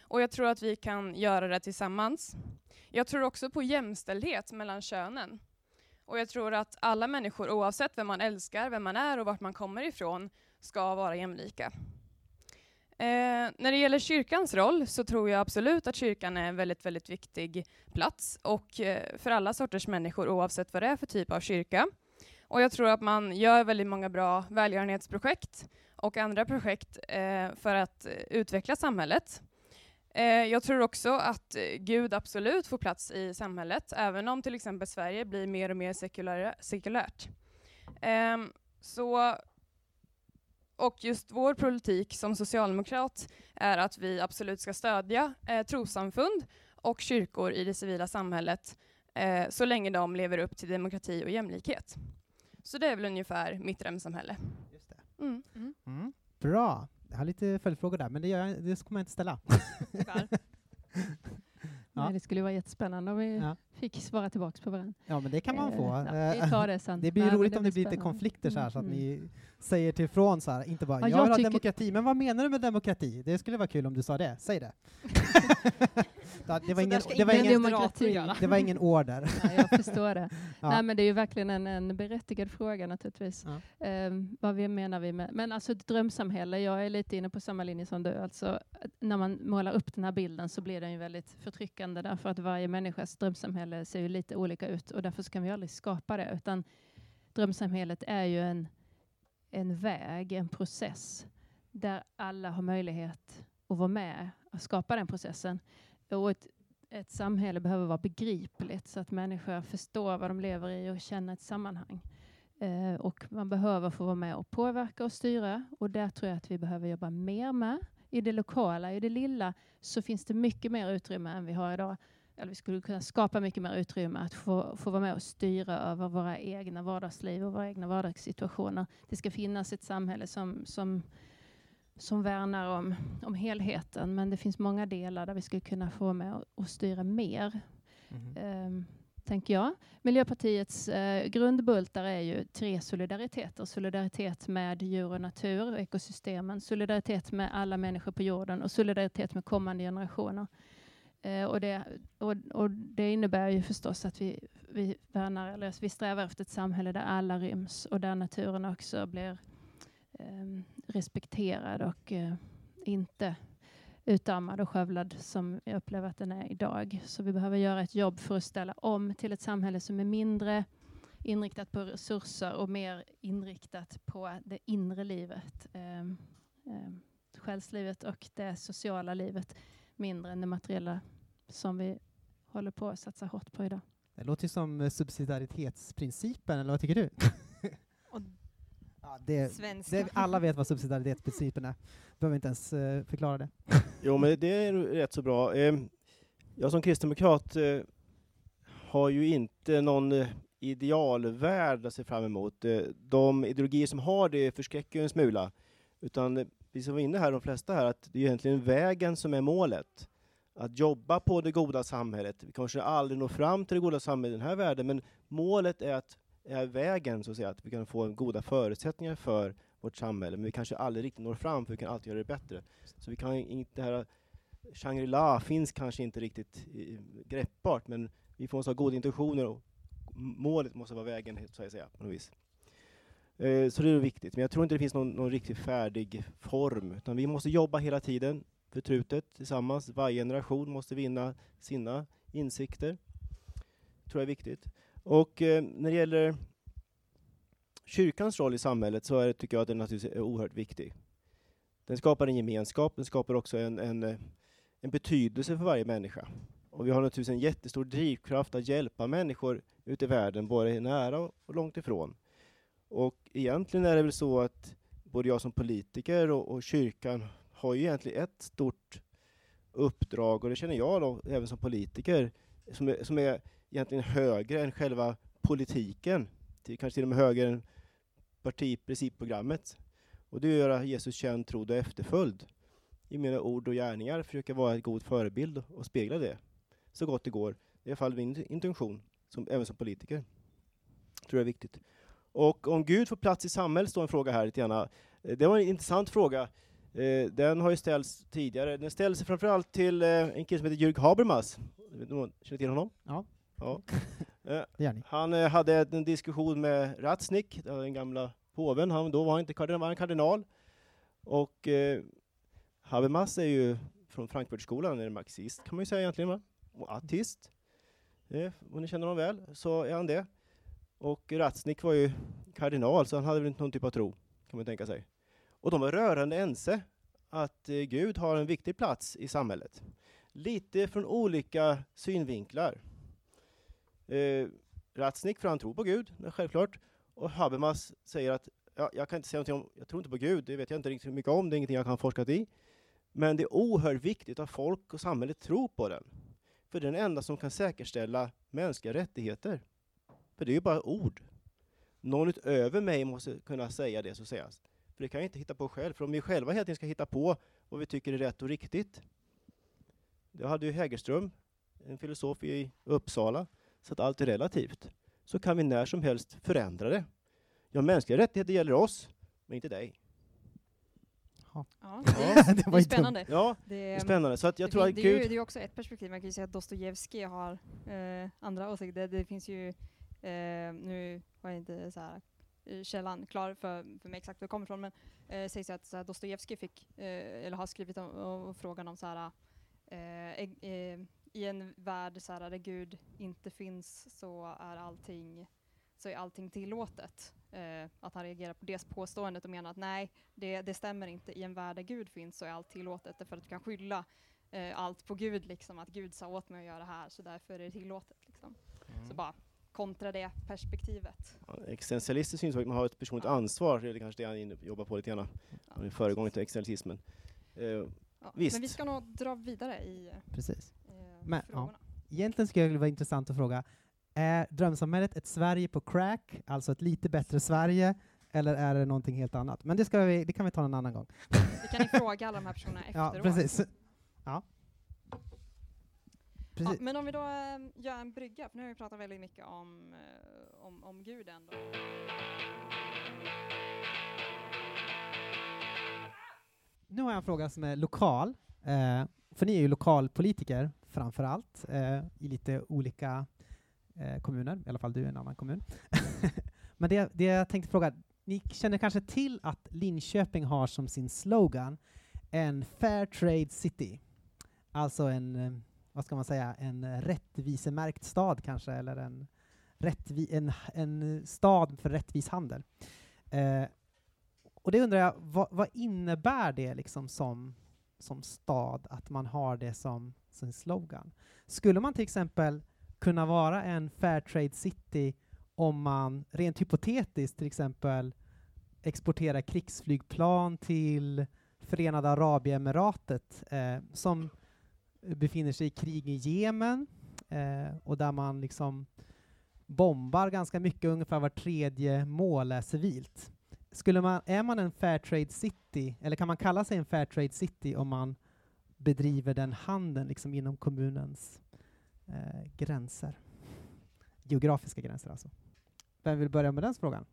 Och jag tror att vi kan göra det tillsammans. Jag tror också på jämställdhet mellan könen. Och jag tror att alla människor, oavsett vem man älskar, vem man är och vart man kommer ifrån, ska vara jämlika. Eh, när det gäller kyrkans roll så tror jag absolut att kyrkan är en väldigt, väldigt viktig plats och eh, för alla sorters människor oavsett vad det är för typ av kyrka. Och jag tror att man gör väldigt många bra välgörenhetsprojekt och andra projekt eh, för att eh, utveckla samhället. Eh, jag tror också att eh, Gud absolut får plats i samhället, även om till exempel Sverige blir mer och mer sekulärt. Ehm, så, och just vår politik som socialdemokrat är att vi absolut ska stödja eh, trossamfund och kyrkor i det civila samhället eh, så länge de lever upp till demokrati och jämlikhet. Så det är väl ungefär mitt drömsamhälle. Just det. Mm. Mm. Bra. Jag har lite följdfrågor där, men det, gör jag, det kommer jag inte ställa. <laughs> Ja. Nej, det skulle ju vara jättespännande om vi Ja. Fick svara tillbaka på varandra. Ja, men det kan man Eh, få. ja, vi Eh, tar det sen. <laughs> Det blir Nej, roligt om det blir lite spännande. konflikter så här, så att Mm, ni säger tillfrån så här, inte bara Ja, jag jag vill ha demokrati, men vad menar du med demokrati? Det skulle vara kul om du sa det, säg det. <laughs> Ja, det, var ingen, det, var ingen ingen, demokrati. göra. <laughs> det var ingen order. Nej, jag förstår det. Ja. Nej, men det är ju verkligen en, en berättigad fråga naturligtvis. Ja. Ehm, vad vi menar vi med... Men alltså ett drömsamhälle, jag är lite inne på samma linje som du. Alltså, när man målar upp den här bilden så blir den ju väldigt förtryckande därför att varje människas drömsamhälle ser ju lite olika ut och därför kan vi aldrig skapa det. Utan drömsamhället är ju en, en väg, en process där alla har möjlighet att vara med och skapa den processen. Och ett, ett samhälle behöver vara begripligt så att människor förstår vad de lever i och känner ett sammanhang. Eh, och man behöver få vara med och påverka och styra och där tror jag att vi behöver jobba mer med. I det lokala, i det lilla, så finns det mycket mer utrymme än vi har idag. Eller vi skulle kunna skapa mycket mer utrymme att få, få vara med och styra över våra egna vardagsliv och våra egna vardagssituationer. Det ska finnas ett samhälle som, som, som värnar om, om helheten, men det finns många delar där vi skulle kunna få med och, och styra mer Mhm. ehm, tänker jag. Miljöpartiets eh, grundbultar är ju tre solidariteter. Solidaritet med djur och natur och ekosystemen, solidaritet med alla människor på jorden och solidaritet med kommande generationer. Eh, och, det, och, och det innebär ju förstås att vi, vi värnar, eller vi strävar efter ett samhälle där alla ryms och där naturen också blir eh, respekterad och eh, inte utarmad och skövlad som jag upplever att den är idag. Så vi behöver göra ett jobb för att ställa om till ett samhälle som är mindre inriktat på resurser och mer inriktat på det inre livet. Eh, eh, själslivet och det sociala livet mindre än det materiella som vi håller på att satsa hårt på idag. Det låter ju som eh, subsidiaritetsprincipen, eller vad tycker du? <laughs> Ja, det, Svenska. det, alla vet vad subsidiaritetsprincipen är. Behöver inte ens eh, förklara det. Jo, men det är rätt så bra. Eh, Jag som kristdemokrat eh, har ju inte någon idealvärld att se fram emot. De ideologier som har det förskräcker ju en smula. Utan vi som var inne här, de flesta här, att det är egentligen vägen som är målet. Att jobba på det goda samhället. Vi kanske aldrig når fram till det goda samhället i den här världen, men målet är, att, är vägen, så att säga, att vi kan få goda förutsättningar för vårt samhälle, men vi kanske aldrig riktigt når fram, för vi kan alltid göra det bättre. Så vi kan inte, det här Shangri-La finns kanske inte riktigt greppbart, men vi får ha goda intentioner och målet måste vara vägen, så att säga, på något vis. Eh, Så det är viktigt, men jag tror inte det finns någon, någon riktigt färdig form, utan vi måste jobba hela tiden förtrutet tillsammans. Varje generation måste vinna sina insikter. tror jag är viktigt. Och eh, när det gäller kyrkans roll i samhället så är, tycker jag att den naturligtvis är oerhört viktig. Den skapar en gemenskap, den skapar också en, en, eh, en betydelse för varje människa. Och vi har naturligtvis en jättestor drivkraft att hjälpa människor ute i världen, både nära och långt ifrån. Och egentligen är det väl så att både jag som politiker och, och kyrkan har ju egentligen ett stort uppdrag, och det känner jag då, även som politiker, som är, som är egentligen högre än själva politiken. Till, kanske till och med högre än partiprincipprogrammet. Och det är att göra Jesus känd, trodd och efterföljd. I mina ord och gärningar försöka vara en god förebild och spegla det så gott det går. Det är i alla fall min intention, som, även som politiker. tror jag är viktigt. Och om Gud får plats i samhället, står en fråga här lite grann. Det var en intressant fråga. Eh, Den har ju ställts tidigare. Den ställdes framförallt till eh, en kille som heter Jürg Habermas. Känner till honom? Ja. ja. <laughs> Eh. Han eh, hade en diskussion med Ratznick, den gamla påven. Han, då var han inte kardinal, var han kardinal. Och eh, Habermas är ju från Frankfurtskolan, är marxist kan man ju säga egentligen, va? och ateist. Eh, om ni känner honom väl, så är han det. Och Ratznick var ju kardinal, så han hade väl inte någon typ av tro, kan man tänka sig. Och de var rörande ense att eh, Gud har en viktig plats i samhället. Lite från olika synvinklar. Eh, Ratznick, för han tror på Gud, självklart. Och Habermas säger att ja, jag kan inte säga någonting om, jag tror inte på Gud, det vet jag inte riktigt mycket om, det är ingenting jag kan ha forskat i. Men det är oerhört viktigt att folk och samhället tror på den. För det är den enda som kan säkerställa mänskliga rättigheter. För det är ju bara ord. Någon utöver mig måste kunna säga det som sägas. För det kan jag inte hitta på själv. För om vi själva hela tiden ska hitta på vad vi tycker är rätt och riktigt. Det hade ju Hägerström, en filosof i Uppsala, så att allt är relativt. Så kan vi när som helst förändra det. Ja, mänskliga rättigheter gäller oss, men inte dig. Ja, <laughs> det, är, Det det var spännande. Ja, Det, är spännande. Så att jag det, tror att det, är ju, Gud... det är ju också ett perspektiv, man kan ju säga att Dostojevskij har eh, andra åsikter. Det, det finns ju, eh, nu har jag inte så här, källan klar för, för mig exakt var det kommer ifrån, men eh, sägs att så här, Dostojevskij fick, eh, eller har skrivit om, om frågan om så här, eh, eh, i en värld så här, där Gud inte finns så är allting så är allting tillåtet. Eh, att han reagerar på det påståendet och menar att nej, det, det stämmer inte. I en värld där Gud finns så är allt tillåtet. Därför att du kan skylla eh, allt på Gud, liksom, att Gud sa åt mig att göra det här, så därför är det tillåtet. Liksom. Så bara kontra det perspektivet. Ja, Existentialistiskt synsätt, att man har ett personligt Ja. ansvar, det är kanske det han jobbar på lite grann. Han är föregångaren till existentialismen. Eh, Ja. Visst. Men vi ska nog dra vidare i Precis. eh, Men, ja. frågorna. Egentligen skulle det vara intressant att fråga, är drömsamhället ett Sverige på crack, alltså ett lite bättre Sverige, eller är det någonting helt annat? Men det, ska vi, det kan vi ta en annan gång. Vi kan ju fråga alla de här personerna <laughs> Ja, efteråt. precis. Ja. Ja, Precis. men om vi då eh, gör en brygga, för nu har vi pratat väldigt mycket om, eh, om, om Gud ändå. Nu har jag en fråga som är lokal, eh, för ni är ju lokalpolitiker framför allt, eh, i lite olika eh, kommuner, i alla fall du är en annan kommun. <laughs> Men det, det jag tänkte fråga, ni känner kanske till att Linköping har som sin slogan en Fair Trade City, alltså en, eh, vad ska man säga, en rättvisemärkt stad kanske, eller en, rättvi, en, en stad för rättvis handel. Eh, och det undrar jag, vad, vad innebär det liksom som, som stad, att man har det som sin slogan? Skulle man till exempel kunna vara en Fairtrade City om man rent hypotetiskt till exempel exporterar krigsflygplan till Förenade Arabemiratet eh, som befinner sig i krig i Jemen eh, och där man liksom bombar ganska mycket, ungefär var tredje mål är civilt. Skulle man, är man en Fairtrade City, eller kan man kalla sig en Fairtrade City om man bedriver den handeln liksom inom kommunens eh, gränser? Geografiska gränser alltså. Vem vill börja med den frågan?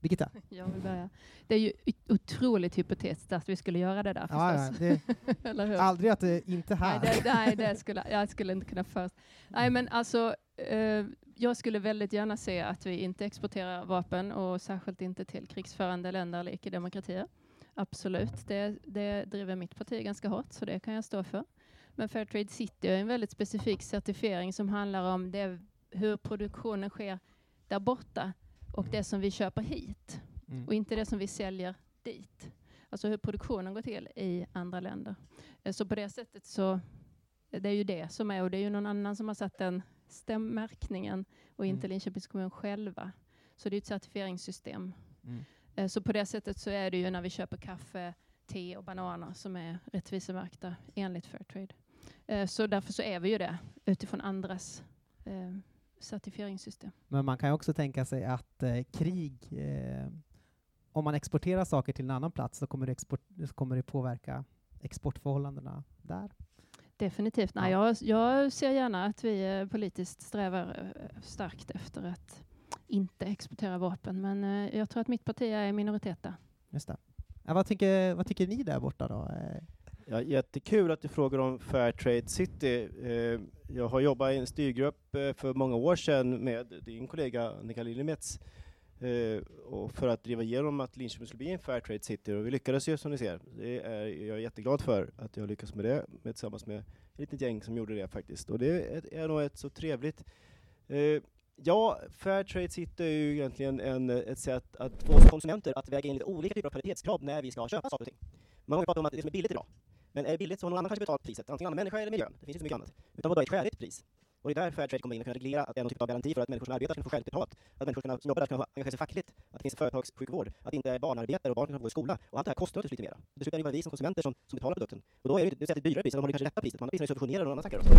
Birgitta? <laughs> Jag vill börja. Det är ju otroligt hypotetiskt att vi skulle göra det där Ja, ja, förstås. det, <laughs> Eller hur? aldrig att det inte här. Nej, det, nej, det <laughs> skulle, jag skulle inte kunna först. Nej, men alltså, eh, jag skulle väldigt gärna se att vi inte exporterar vapen och särskilt inte till krigsförande länder eller icke-demokratier. Absolut, det, det driver mitt parti ganska hårt, så det kan jag stå för. Men Fairtrade City är en väldigt specifik certifiering som handlar om det, hur produktionen sker där borta och det som vi köper hit Mm. och inte det som vi säljer dit. Alltså hur produktionen går till i andra länder. Eh, Så på det sättet så det är ju det som är och det är ju någon annan som har satt den stämmärkningen och inte Mm. Linköpings kommun själva. Så det är ett certifieringssystem. Mm. Eh, Så på det sättet så är det ju när vi köper kaffe, te och bananer som är rättvisemärkta enligt Fairtrade. Eh, Så därför så är vi ju det utifrån andras eh, certifieringssystem. Men man kan också tänka sig att eh, krig, eh, om man exporterar saker till en annan plats så kommer det, export, så kommer det påverka exportförhållandena där. Definitivt. Nej, jag, jag ser gärna att vi eh, politiskt strävar eh, starkt efter att inte exportera vapen, men eh, jag tror att mitt parti är i minoritet där. Just det. Ja, vad, tycker, vad tycker ni där borta då? Eh, Ja, jättekul att du frågar om Fairtrade City. Jag har jobbat i en styrgrupp eh, för många år sedan med din kollega Annika Lillemets eh, och för att driva igenom att Linköping skulle bli en Fairtrade City och vi lyckades ju som ni ser. Det är jag är jätteglad för att jag lyckats med det med, tillsammans med ett litet gäng som gjorde det faktiskt och det är, nog ett så trevligt eh, Ja, Fairtrade City är ju egentligen en, ett sätt att få oss konsumenter att väga in lite olika typer av kvalitetskrav när vi ska köpa saker och ting. Många gånger pratar om att det som är billigt idag, men är det billigt så har någon annan kanske betalt priset, antingen annan människa eller miljön. Det finns inte så mycket annat. Utan vad då är ett skäligt pris? Och det är där Fairtrade kommer in och kan reglera att det är någon typ av garanti för att människor som arbetar ska få skäligt betalt. att människor som jobbar där ska engagera sig fackligt, att det finns företagssjukvård, att det inte är barnarbetare och barn som kan gå i skola. Och allt det här kostar naturligtvis lite mera. Det är det bara vi som konsumenter som, som betalar produkten. Och då är det, det är ett dyrare pris, de har det kanske rätta priset, man har priserna subventionerade och någon annan snackar också.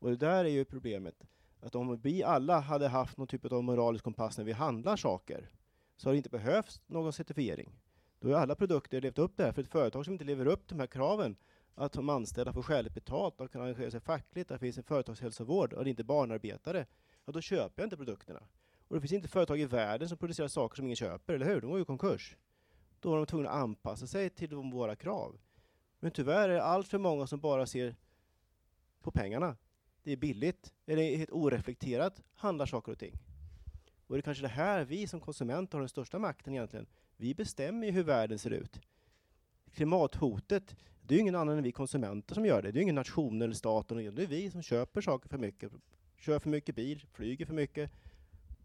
Och det där är ju problemet. Att om vi alla hade haft någon typ av moralisk kompass när vi handlar saker, så har det inte behövts någon certifiering. Då har alla produkter levt upp det här. För ett företag som inte lever upp till de här kraven, att de anställda får skäligt betalt, de kan engagera sig fackligt, att det finns en företagshälsovård och det är inte barnarbetare, ja då köper jag inte produkterna. Och det finns inte företag i världen som producerar saker som ingen köper, eller hur? De går ju i konkurs. Då är de tvungna att anpassa sig till våra krav. Men tyvärr är det allt för många som bara ser på pengarna. Det är billigt, eller helt oreflekterat handlar saker och ting. Och det är kanske det här vi som konsumenter har den största makten egentligen. Vi bestämmer ju hur världen ser ut. Klimathotet, det är ju ingen annan än vi konsumenter som gör det. Det är ingen nation eller stat, det är vi som köper saker för mycket. Kör för mycket bil, flyger för mycket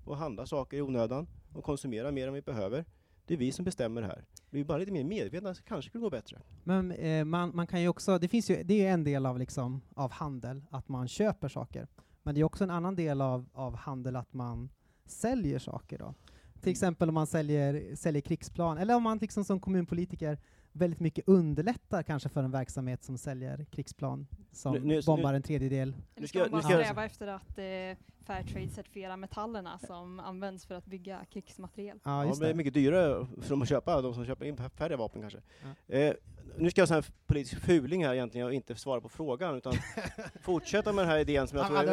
och handlar saker i onödan och konsumerar mer än vi behöver. Det är vi som bestämmer det här. Vi är bara lite mer medvetna så kanske skulle gå bättre. Men eh, man, man kan ju också, det finns ju, det är ju en del av, liksom, av handel, att man köper saker. Men det är också en annan del av, av handel att man säljer saker då. Till exempel om man säljer, säljer krigsplan, eller om man liksom som kommunpolitiker väldigt mycket underlättar kanske för en verksamhet som säljer krigsplan som Nu- nu- bombar en tredjedel. Nu ska man jag- bara nu ska jag- sträva efter att eh, Fairtrade certifiera metallerna som används för att bygga krigsmateriel? Ja, Ja, just det är det. mycket dyrare för dem att köpa, de som köper in färre vapen kanske. Ja. Eh, nu ska jag säga politisk fuling här egentligen och inte svara på frågan, utan <laughs> fortsätta med den här idén som jag tror är,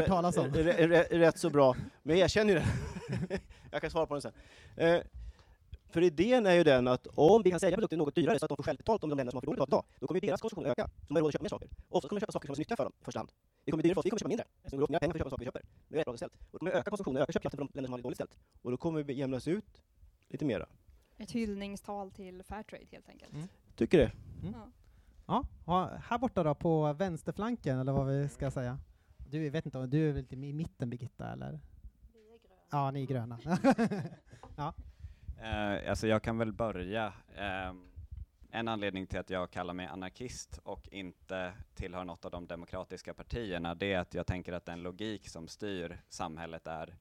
är, är rätt så bra. Men jag erkänner ju det. <laughs> jag kan svara på den sen. Eh, för idén är ju den att om vi kan sälja produkter något dyrare så att de får självbetalt om de länder som har för dåligt betalt idag, då kommer ju deras konsumtion öka. Så de har råd att köpa mer saker. Ofta kommer de köpa saker som är nyttiga för dem i första hand. Det kommer bli dyrare för oss, vi kommer köpa mindre. Eftersom vi går mer pengar för att köpa saker vi köper. Det är rätt bra ställt. Och då kommer öka konsumtionen, öka köpkraften för de länder som har det dåligt ställt. Och då kommer vi jämnas ut lite mera. Ett hyllningstal till Fairtrade helt enkelt. Mm. Tycker det? Ja, ja, här borta då på vänsterflanken, eller vad vi ska säga. Du vet inte, om- du är väl lite i mitten Birgitta, eller? Ja, ni är gröna. <laughs> Eh, alltså jag kan väl börja. Ehm, en anledning till att jag kallar mig anarkist och inte tillhör något av de demokratiska partierna, det är att jag tänker att den logik som styr samhället är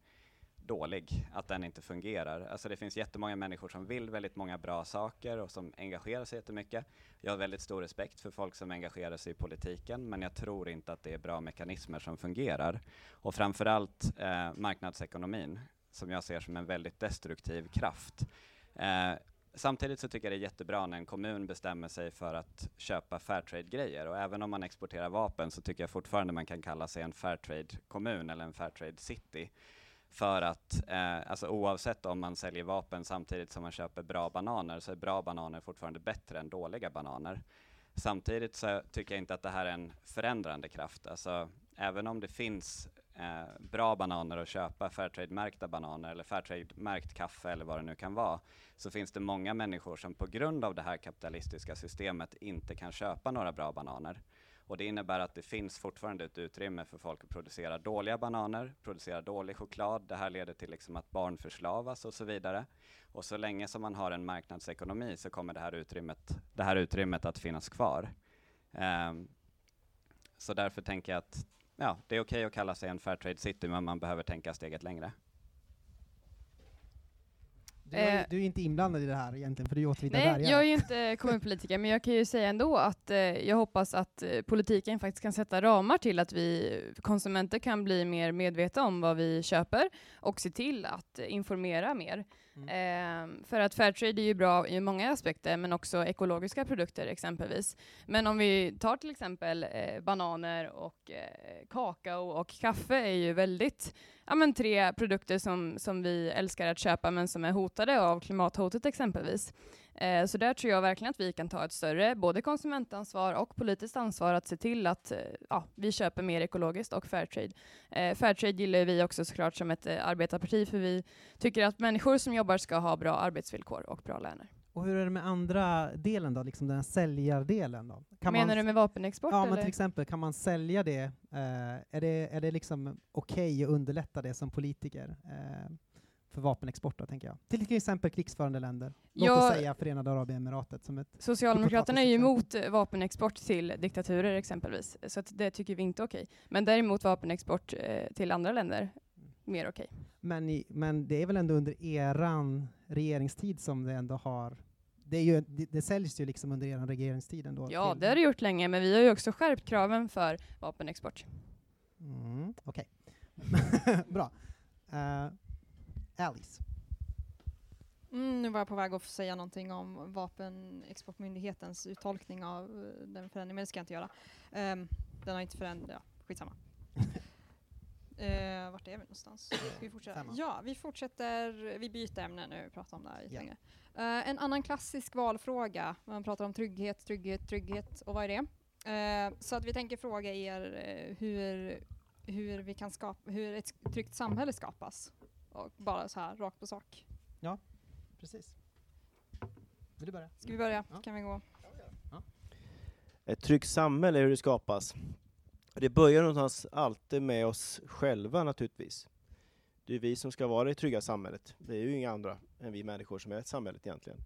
dålig, att den inte fungerar. Alltså det finns jättemånga människor som vill väldigt många bra saker och som engagerar sig jättemycket. Jag har väldigt stor respekt för folk som engagerar sig i politiken, men jag tror inte att det är bra mekanismer som fungerar. Och framförallt eh, marknadsekonomin, som jag ser som en väldigt destruktiv kraft. Eh, samtidigt så tycker jag det är jättebra när en kommun bestämmer sig för att köpa Fairtrade-grejer och även om man exporterar vapen så tycker jag fortfarande man kan kalla sig en Fairtrade-kommun eller en Fairtrade-city. För att, eh, alltså oavsett om man säljer vapen samtidigt som man köper bra bananer så är bra bananer fortfarande bättre än dåliga bananer. Samtidigt så tycker jag inte att det här är en förändrande kraft. Alltså, även om det finns eh, bra bananer att köpa, Fairtrade-märkta bananer eller Fairtrade-märkt kaffe eller vad det nu kan vara, så finns det många människor som på grund av det här kapitalistiska systemet inte kan köpa några bra bananer. Och det innebär att det finns fortfarande ett utrymme för folk att producera dåliga bananer, producera dålig choklad. Det här leder till liksom att barn förslavas och så vidare. Och så länge som man har en marknadsekonomi så kommer det här utrymmet, det här utrymmet att finnas kvar. Um, så därför tänker jag att ja, det är okej att kalla sig en Fairtrade City, men man behöver tänka steget längre. Du, Eh. du är inte inblandad i det här egentligen, för du är Åtvidabergare. Nej, jag är ju inte kommunpolitiker, men jag kan ju säga ändå att eh, jag hoppas att eh, politiken faktiskt kan sätta ramar till att vi konsumenter kan bli mer medvetna om vad vi köper och se till att eh, informera mer. Eh, för att Fairtrade är ju bra i många aspekter, men också ekologiska produkter exempelvis. Men om vi tar till exempel eh, bananer och eh, kakao och kaffe är ju väldigt ja, men tre produkter som, som vi älskar att köpa men som är hotade av klimathotet exempelvis. Eh, så där tror jag verkligen att vi kan ta ett större både konsumentansvar och politiskt ansvar att se till att eh, ja, vi köper mer ekologiskt och Fairtrade. Eh, Fairtrade gillar vi också såklart som ett eh, arbetarparti för vi tycker att människor som jobbar ska ha bra arbetsvillkor och bra löner. Och hur är det med andra delen då, liksom den här säljardelen då? Kan Menar man, du med vapenexport Ja, men eller? till exempel, kan man sälja det? Eh, är det, är det liksom okej att underlätta det som politiker? Eh, för vapenexport då, tänker jag. Till exempel krigsförande länder. Låt Ja. oss säga Förenade Arabemiratet som ett Socialdemokraterna är ju emot eh, vapenexport till diktaturer exempelvis, så det tycker vi inte är okej. Men däremot vapenexport eh, till andra länder, mer okej. Men, i, men det är väl ändå under eran regeringstid som det ändå har... Det, är ju, det, det säljs ju liksom under eran regeringstid ändå. Ja, till- det har det gjort länge, men vi har ju också skärpt kraven för vapenexport. Mm, Okej. <laughs> Bra. Uh, Alice. Mm, nu var jag på väg att få säga någonting om Vapenexportmyndighetens uttolkning av eh, den förändringen, men det ska jag inte göra. Ehm, den har inte förändrats, ja, skitsamma. <laughs> Uh, vart är vi någonstans? Ska vi fortsätta? Ja, vi fortsätter, vi byter ämne nu, vi pratar om det här lite Ja. längre. Eh, en annan klassisk valfråga, man pratar om trygghet, trygghet, trygghet, och vad är det? Eh, så att vi tänker fråga er eh, hur, hur, vi kan skapa, hur ett tryggt samhälle skapas. Och bara så här, rakt på sak. Precis. Vill du börja? Ska vi börja? Ja. Kan vi gå? Ett tryggt samhälle, hur det skapas. Det börjar någonstans alltid med oss själva naturligtvis. Det är vi som ska vara det trygga samhället. Det är ju inga andra än vi människor som är ett samhället egentligen.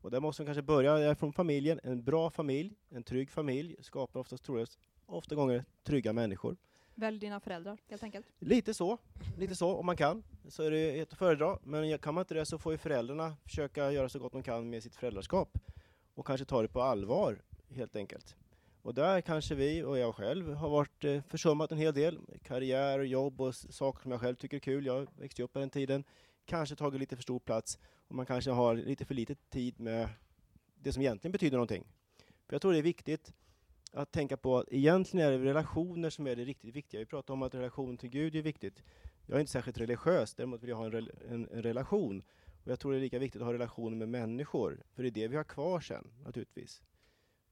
Och där måste man kanske börja från familjen. En bra familj, en trygg familj skapar oftast troligast, ofta gånger trygga människor. Välj dina föräldrar, helt enkelt. Lite så, lite så om man kan. Så är det ett att föredra. Men kan man inte det så får ju föräldrarna försöka göra så gott de kan med sitt föräldraskap. Och kanske ta det på allvar, helt enkelt. Och där kanske vi och jag själv har varit eh, försummat en hel del. Karriär, och jobb och saker som jag själv tycker är kul. Jag växte upp på den tiden. Kanske tagit lite för stor plats. Och man kanske har lite för lite tid med det som egentligen betyder någonting. För jag tror det är viktigt att tänka på att egentligen är det relationer som är det riktigt viktiga. Vi pratar om att relation till Gud är viktigt. Jag är inte särskilt religiös, däremot vill jag ha en, en, en relation. Och jag tror det är lika viktigt att ha relationer med människor, för det är det vi har kvar sen, naturligtvis.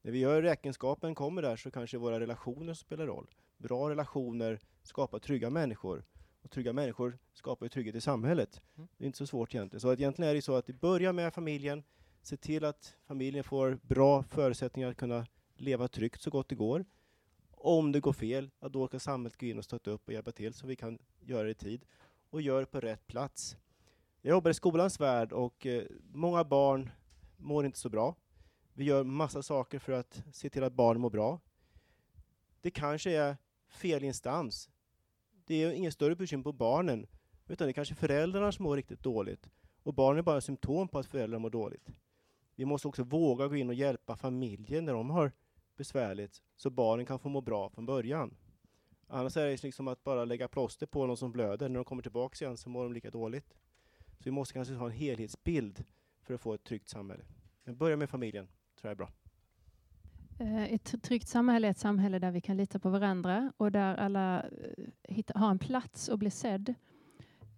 När vi gör räkenskapen kommer där så kanske våra relationer spelar roll. Bra relationer skapar trygga människor. Och trygga människor skapar ju trygghet i samhället. Mm. Det är inte så svårt egentligen. Så att egentligen är det så att det börjar med familjen, se till att familjen får bra förutsättningar att kunna leva tryggt så gott det går. Om det går fel, ja, då ska samhället gå in och stötta upp och hjälpa till så vi kan göra det i tid. Och göra det på rätt plats. Jag jobbar i skolans värld och eh, många barn mår inte så bra. Vi gör massa saker för att se till att barnen mår bra. Det kanske är fel instans. Det är inget större bekymmer på barnen, utan det är kanske föräldrarna som mår riktigt dåligt. Och barnen är bara symptom på att föräldrarna mår dåligt. Vi måste också våga gå in och hjälpa familjen när de har besvärligt, så barnen kan få må bra från början. Annars är det liksom att bara lägga plåster på någon som blöder. När de kommer tillbaka igen så mår de lika dåligt. Så vi måste kanske ha en helhetsbild för att få ett tryggt samhälle. Men börja med familjen, tror jag är bra. Eh, ett tryggt samhälle är ett samhälle där vi kan lita på varandra och där alla eh, har en plats och blir sedd.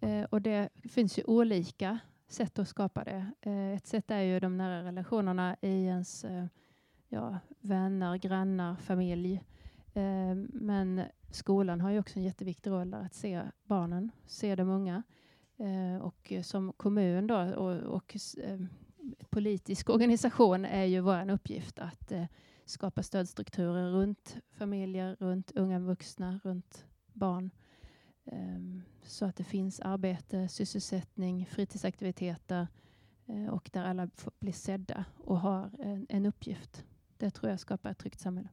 Eh, och det finns ju olika sätt att skapa det. Ett sätt är ju de nära relationerna i ens ja, vänner, grannar, familj. Men skolan har ju också en jätteviktig roll där att se barnen, se de unga. Och som kommun då och, och politisk organisation är ju vår uppgift att eh, skapa stödstrukturer runt familjer, runt unga vuxna, runt barn. Ehm, Så att det finns arbete, sysselsättning, fritidsaktiviteter eh, och där alla får bli sedda och har en, en uppgift. Det tror jag skapar ett tryggt samhälle.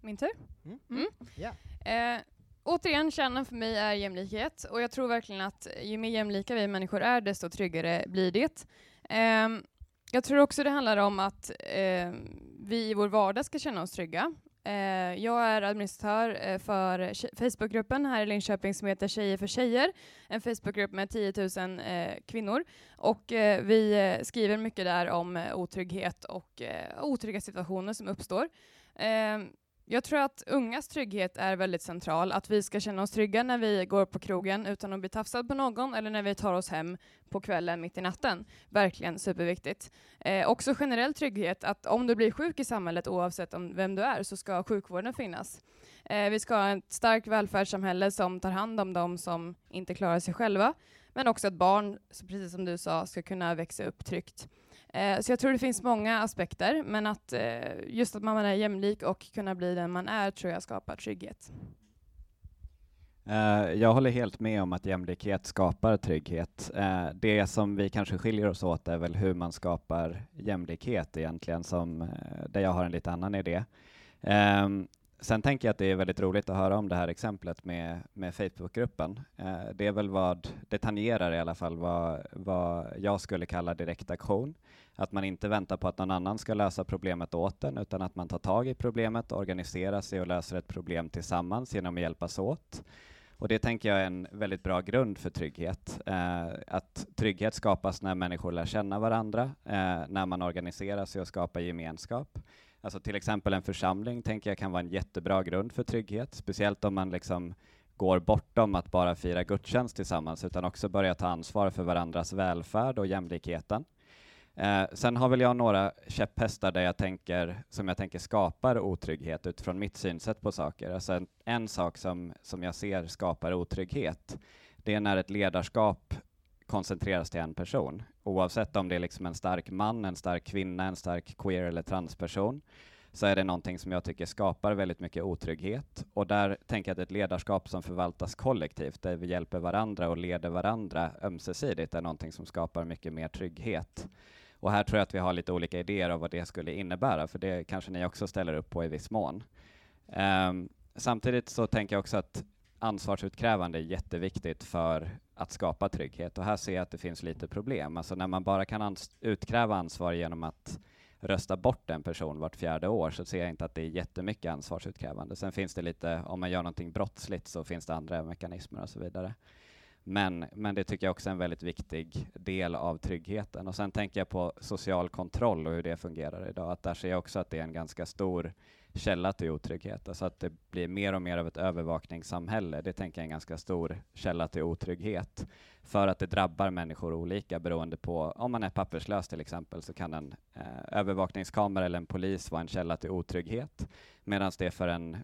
Min tur? Mm. Mm. Ja. Eh, återigen, kärnan för mig är jämlikhet och jag tror verkligen att ju mer jämlika vi människor är, desto tryggare blir det. Um, jag tror också det handlar om att eh, vi i vår vardag ska känna oss trygga. Uh, jag är administratör uh, för Facebookgruppen här i Linköping som heter Tjejer för tjejer, en Facebookgrupp med 10 000 uh, kvinnor. Och eh, vi eh, skriver mycket där om otrygghet och otrygga situationer som uppstår. Ehm, jag tror att ungas trygghet är väldigt central, att vi ska känna oss trygga när vi går på krogen utan att bli tafsad på någon eller när vi tar oss hem på kvällen mitt i natten. Verkligen superviktigt. Eh, också generell trygghet, att om du blir sjuk i samhället oavsett om vem du är så ska sjukvården finnas. Eh, vi ska ha ett starkt välfärdssamhälle som tar hand om de som inte klarar sig själva, men också att barn, precis som du sa, ska kunna växa upp tryggt. Eh, Så jag tror det finns många aspekter, men att eh, just att man är jämlik och kunna bli den man är tror jag skapar trygghet. Eh, jag håller helt med om att jämlikhet skapar trygghet. Eh, det som vi kanske skiljer oss åt är väl hur man skapar jämlikhet egentligen, som, eh, där jag har en lite annan idé. Ehm, sen tänker jag att det är väldigt roligt att höra om det här exemplet med, med Facebookgruppen. det är väl vad, det tangerar i alla fall vad, vad jag skulle kalla direktaktion. Att man inte väntar på att någon annan ska lösa problemet åt en, utan att man tar tag i problemet, organiserar sig och löser ett problem tillsammans genom att hjälpas åt. Och det tänker jag är en väldigt bra grund för trygghet. Eh, att trygghet skapas när människor lär känna varandra, eh, när man organiserar sig och skapar gemenskap. Alltså till exempel en församling tänker jag kan vara en jättebra grund för trygghet, speciellt om man liksom går bortom att bara fira gudstjänst tillsammans, utan också börjar ta ansvar för varandras välfärd och jämlikheten. Eh, sen har väl jag några käpphästar där jag tänker, som jag tänker skapar otrygghet utifrån mitt synsätt på saker. Alltså en, en sak som, som jag ser skapar otrygghet, det är när ett ledarskap koncentreras till en person, oavsett om det är liksom en stark man, en stark kvinna, en stark queer eller transperson, så är det någonting som jag tycker skapar väldigt mycket otrygghet. Och där tänker jag att ett ledarskap som förvaltas kollektivt, där vi hjälper varandra och leder varandra ömsesidigt, är någonting som skapar mycket mer trygghet. Och här tror jag att vi har lite olika idéer av vad det skulle innebära, för det kanske ni också ställer upp på i viss mån. Um, samtidigt så tänker jag också att ansvarsutkrävande är jätteviktigt för att skapa trygghet. Och här ser jag att det finns lite problem. Alltså när man bara kan ans utkräva ansvar genom att rösta bort en person vart fjärde år så ser jag inte att det är jättemycket ansvarsutkrävande. Sen finns det lite, om man gör någonting brottsligt så finns det andra mekanismer och så vidare. Men, men det tycker jag också är en väldigt viktig del av tryggheten. Och sen tänker jag på social kontroll och hur det fungerar idag. Att där ser jag också att det är en ganska stor källa till otrygghet. Alltså att det blir mer och mer av ett övervakningssamhälle. Det tänker jag är en ganska stor källa till otrygghet. För att det drabbar människor olika beroende på, om man är papperslös till exempel, så kan en eh, övervakningskamera eller en polis vara en källa till otrygghet. Medan det för en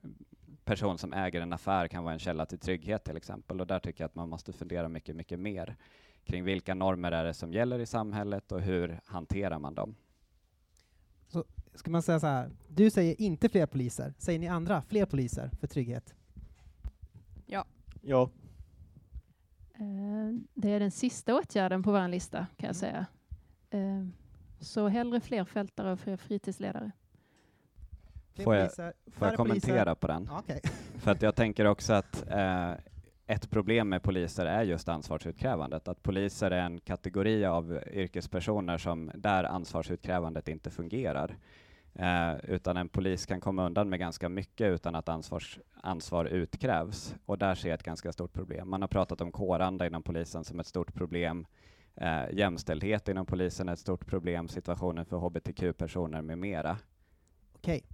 person som äger en affär kan vara en källa till trygghet till exempel. Och där tycker jag att man måste fundera mycket, mycket mer kring vilka normer är det som gäller i samhället och hur hanterar man dem? Så ska man säga så här, du säger inte fler poliser, säger ni andra fler poliser för trygghet? Ja. Ja. Eh, det är den sista åtgärden på vår lista, kan jag mm. säga. Eh, så hellre fler fältare och fler fritidsledare. Får jag, får jag kommentera på den? Okay. <laughs> För att jag tänker också att eh, ett problem med poliser är just ansvarsutkrävandet. Att poliser är en kategori av yrkespersoner som där ansvarsutkrävandet inte fungerar. Eh, utan en polis kan komma undan med ganska mycket utan att ansvars, ansvar utkrävs. Och där ser jag ett ganska stort problem. Man har pratat om kåranda inom polisen som ett stort problem. Eh, jämställdhet inom polisen är ett stort problem, situationen för hbtq-personer med mera. Okej,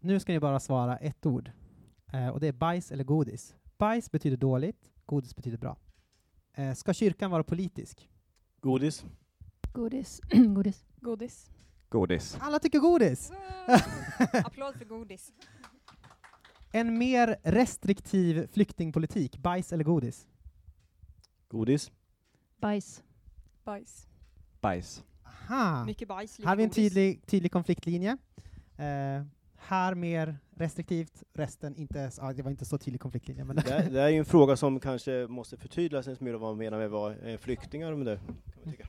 nu ska ni bara svara ett ord. Eh, och det är bajs eller godis. Bajs betyder dåligt, godis betyder bra. Eh, ska kyrkan vara politisk? Godis. Godis. <clears throat> godis. Godis. Godis. Alla tycker godis! Applåd för godis. <laughs> En mer restriktiv flyktingpolitik, bajs eller godis? Godis. Bajs. Bajs. Bajs. Aha. Mycket bajs, Här har vi en tydlig, tydlig konfliktlinje. Eh, här mer restriktivt, resten inte, ja, det var inte så tydlig konfliktlinje. Men det, det är ju en fråga som kanske måste förtydligas en smula vad man menar med vad är flyktingar med det, kan man tycka.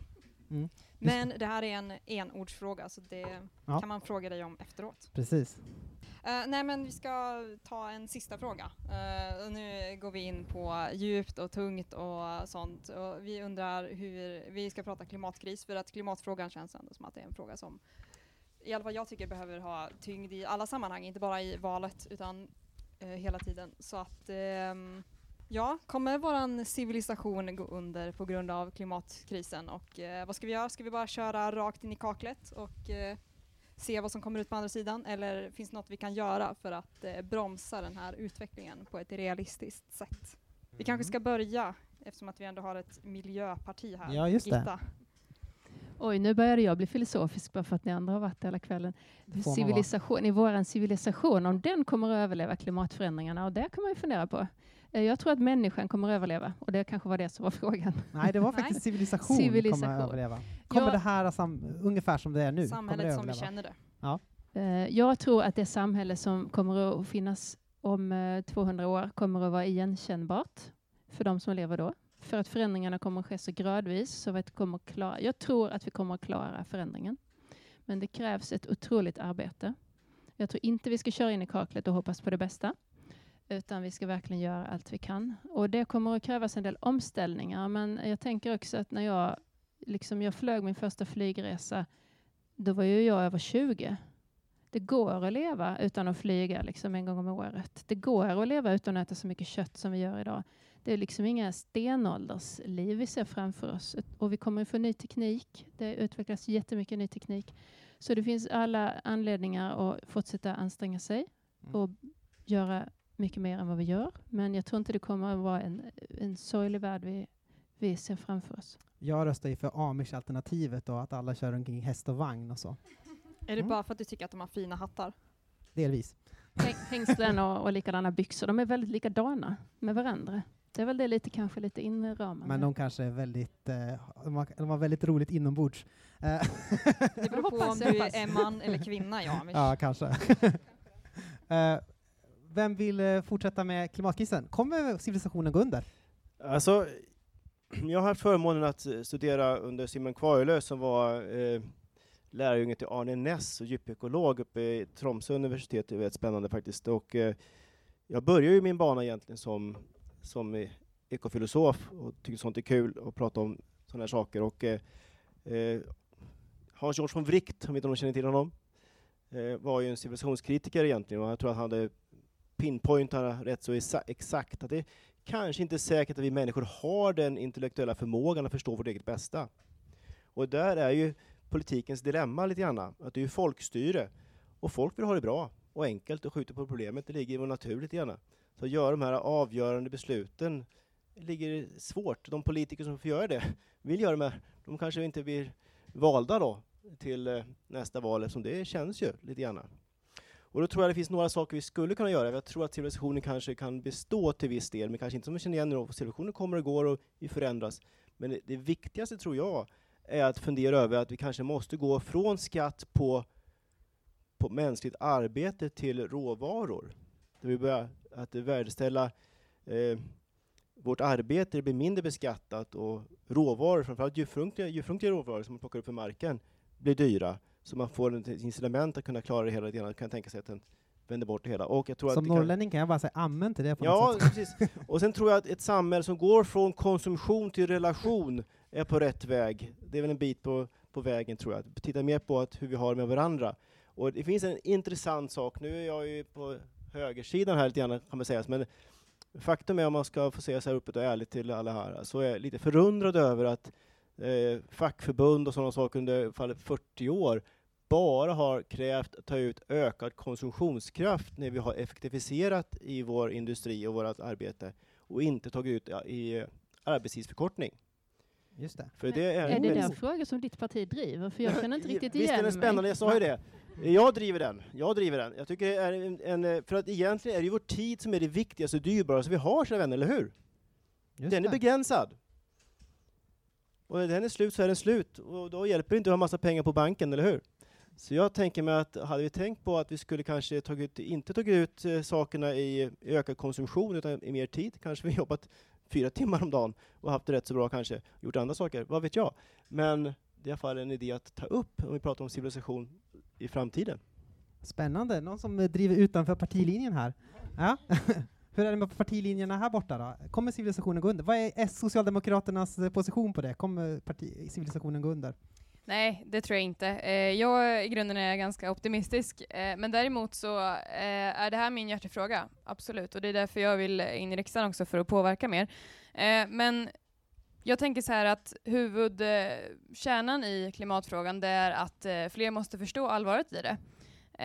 Mm. Men det här är en enordsfråga, så det ja. kan man fråga dig om efteråt. Precis. Uh, nej men vi ska ta en sista fråga. Uh, nu går vi in på djupt och tungt och sånt. Och vi undrar hur vi ska prata klimatkris, för att klimatfrågan känns ändå som att det är en fråga som i alla fall jag tycker behöver ha tyngd i alla sammanhang, inte bara i valet utan eh, hela tiden. Så att eh, ja, kommer våran civilisation gå under på grund av klimatkrisen och eh, vad ska vi göra? Ska vi bara köra rakt in i kaklet och eh, se vad som kommer ut på andra sidan eller finns det något vi kan göra för att eh, bromsa den här utvecklingen på ett realistiskt sätt? Vi kanske mm. ska börja eftersom att vi ändå har ett miljöparti här. Ja, just Gitta. det. Oj, nu började jag bli filosofisk bara för att ni andra har varit hela kvällen. Civilisation, I vår civilisation, om den kommer att överleva klimatförändringarna, och det kan man ju fundera på. Eh, jag tror att människan kommer att överleva, och det kanske var det som var <laughs> frågan. Nej, det var faktiskt civilisation, civilisation. kommer att överleva. Kommer ja. det här sam ungefär som det är nu? Samhället som vi känner det. Ja. Uh, jag tror att det samhälle som kommer att finnas om eh, 200 år kommer att vara igenkännbart för de som lever då. För att förändringarna kommer att ske så gradvis. Så att vi kommer att klara, jag tror att vi kommer att klara förändringen. Men det krävs ett otroligt arbete. Jag tror inte vi ska köra in i kaklet och hoppas på det bästa. Utan vi ska verkligen göra allt vi kan. Och det kommer att krävas en del omställningar. Men jag tänker också att när jag, liksom jag flög min första flygresa, då var ju jag över 20. Det går att leva utan att flyga liksom en gång om året. Det går att leva utan att äta så mycket kött som vi gör idag. Det är liksom inga stenåldersliv vi ser framför oss. Och vi kommer få ny teknik. Det utvecklas jättemycket ny teknik. Så det finns alla anledningar att fortsätta anstränga sig Mm. och göra mycket mer än vad vi gör. Men jag tror inte det kommer att vara en, en sorglig värld vi, vi ser framför oss. Jag röstar ju för Amish-alternativet och att alla kör omkring häst och vagn och så. Är det Mm. bara för att du tycker att de har fina hattar? Delvis. Häng, hängslen och, och likadana byxor, de är väldigt likadana med varandra. Det är väl det lite kanske lite inramande. Men de kanske är väldigt, eh, de, har, de har väldigt roligt inombords. Eh, Det <laughs> beror på om du är man eller kvinna, ja. Ja, kanske. <laughs> eh, vem vill fortsätta med klimatkrisen? Kommer civilisationen gå under? Alltså, <clears throat> jag har haft förmånen att studera under Simon Kvarlös som var eh, lärjunge till Arne Ness och djupekolog uppe i Tromsö universitet. Det är väldigt spännande faktiskt. Och, eh, jag började ju min bana egentligen som, som ekofilosof och tycker sånt är kul att prata om sådana här saker. Och, eh, eh, Hans Georg von Wright, om inte någon känner till honom, eh, var ju en civilisationskritiker egentligen och jag tror att han hade pinpointat rätt så exakt att det kanske inte är säkert att vi människor har den intellektuella förmågan att förstå vårt eget bästa. Och där är ju politikens dilemma lite grann, att det är ju folkstyre och folk vill ha det bra och enkelt och skjuter på problemet, det ligger i vår natur lite grann. Så att göra de här avgörande besluten ligger svårt. De politiker som får göra det vill göra det, de kanske inte blir valda då till eh, nästa val eftersom det känns ju lite grann. Och då tror jag det finns några saker vi skulle kunna göra. Jag tror att civilisationen kanske kan bestå till viss del, men kanske inte som vi känner igen nu. Civilisationen kommer och går och vi förändras. Men det, det viktigaste tror jag är att fundera över att vi kanske måste gå från skatt på, på mänskligt arbete till råvaror. Där vi börjar att värdeställa eh, vårt arbete blir mindre beskattat och råvaror, framförallt djurfruktiga, råvaror som man plockar upp ur marken, blir dyra. Så man får ett incitament att kunna klara det hela lite grann. Kan tänka sig att den vänder bort det hela. Och jag tror Som att det kan, norrlänning kan jag bara säga amen till det på Ja, något sätt. precis. Och sen tror jag att ett samhälle som går från konsumtion till relation är på rätt väg. Det är väl en bit på, på vägen tror jag. Titta mer på att hur vi har det med varandra. Och det finns en intressant sak. Nu är jag ju på högersidan här lite grann kan man säga. Men faktum är om man ska få säga så här öppet och ärligt till alla här, så är jag lite förundrad över att eh, fackförbund och sådana saker under i alla fall 40 år bara har krävt att ta ut ökad konsumtionskraft när vi har effektiviserat i vår industri och vårt arbete och inte tagit ut i eh, arbetstidsförkortning. Just det. För det är, Är det den frågan som ditt parti driver? För jag känner inte riktigt Visst igen är den spännande, mig. jag sa ju det. Jag driver den. Jag driver den. Jag tycker det är en, en, för att egentligen är det ju vår tid som är det viktigaste och dyrbaraste vi har, kära vänner, eller hur? Just den är det. begränsad. Och när den är slut så är den slut. Och då hjälper det inte att ha massa pengar på banken, eller hur? Så jag tänker mig att hade vi tänkt på att vi skulle kanske tagit, inte tagit ut eh, sakerna i, i ökad konsumtion utan i mer tid, kanske vi jobbat fyra <laughs> timmar om dagen och haft det rätt så bra kanske, gjort andra saker, vad vet jag. Men det är i alla fall en idé att ta upp om vi pratar om civilisation i framtiden. Spännande. Någon som eh, driver utanför partilinjen här. Ja. <laughs> Hur är det med partilinjerna här borta då? Kommer civilisationen gå under? Vad är Socialdemokraternas eh, position på det? Kommer parti, civilisationen gå under? Nej, det tror jag inte. Eh, jag i grunden är ganska optimistisk, eh, men däremot så eh, är det här min hjärtefråga, absolut, och det är därför jag vill in i riksdagen också för att påverka mer. Eh, men jag tänker så här att huvudkärnan eh, i klimatfrågan det är att eh, fler måste förstå allvaret i det.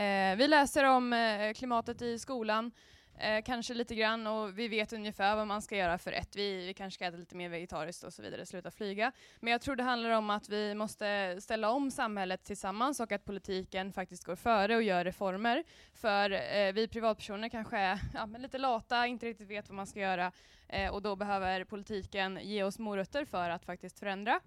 Eh, vi läser om eh, klimatet i skolan, eh, kanske lite grann, och vi vet ungefär vad man ska göra för ett. Vi, vi kanske ska äta lite mer vegetariskt och så vidare, sluta flyga. Men jag tror det handlar om att vi måste ställa om samhället tillsammans och att politiken faktiskt går före och gör reformer. För eh, vi privatpersoner kanske är ja, men lite lata, inte riktigt vet vad man ska göra eh, och då behöver politiken ge oss morötter för att faktiskt förändra.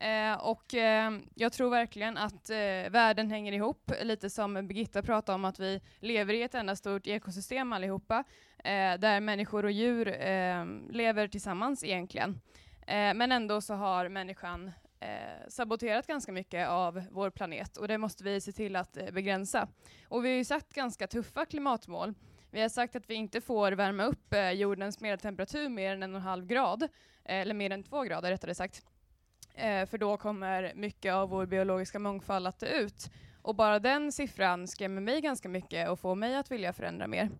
Eh, och eh, jag tror verkligen att eh, världen hänger ihop, lite som Birgitta pratade om, att vi lever i ett enda stort ekosystem allihopa, eh, där människor och djur eh, lever tillsammans egentligen. Eh, men ändå så har människan eh, saboterat ganska mycket av vår planet och det måste vi se till att eh, begränsa. Och vi har ju satt ganska tuffa klimatmål. Vi har sagt att vi inte får värma upp eh, jordens medeltemperatur mer än en och en halv grad, eller mer än två grader rättare sagt. Eh, för då kommer mycket av vår biologiska mångfald att dö ut. Och bara den siffran skrämmer mig ganska mycket och får mig att vilja förändra mer.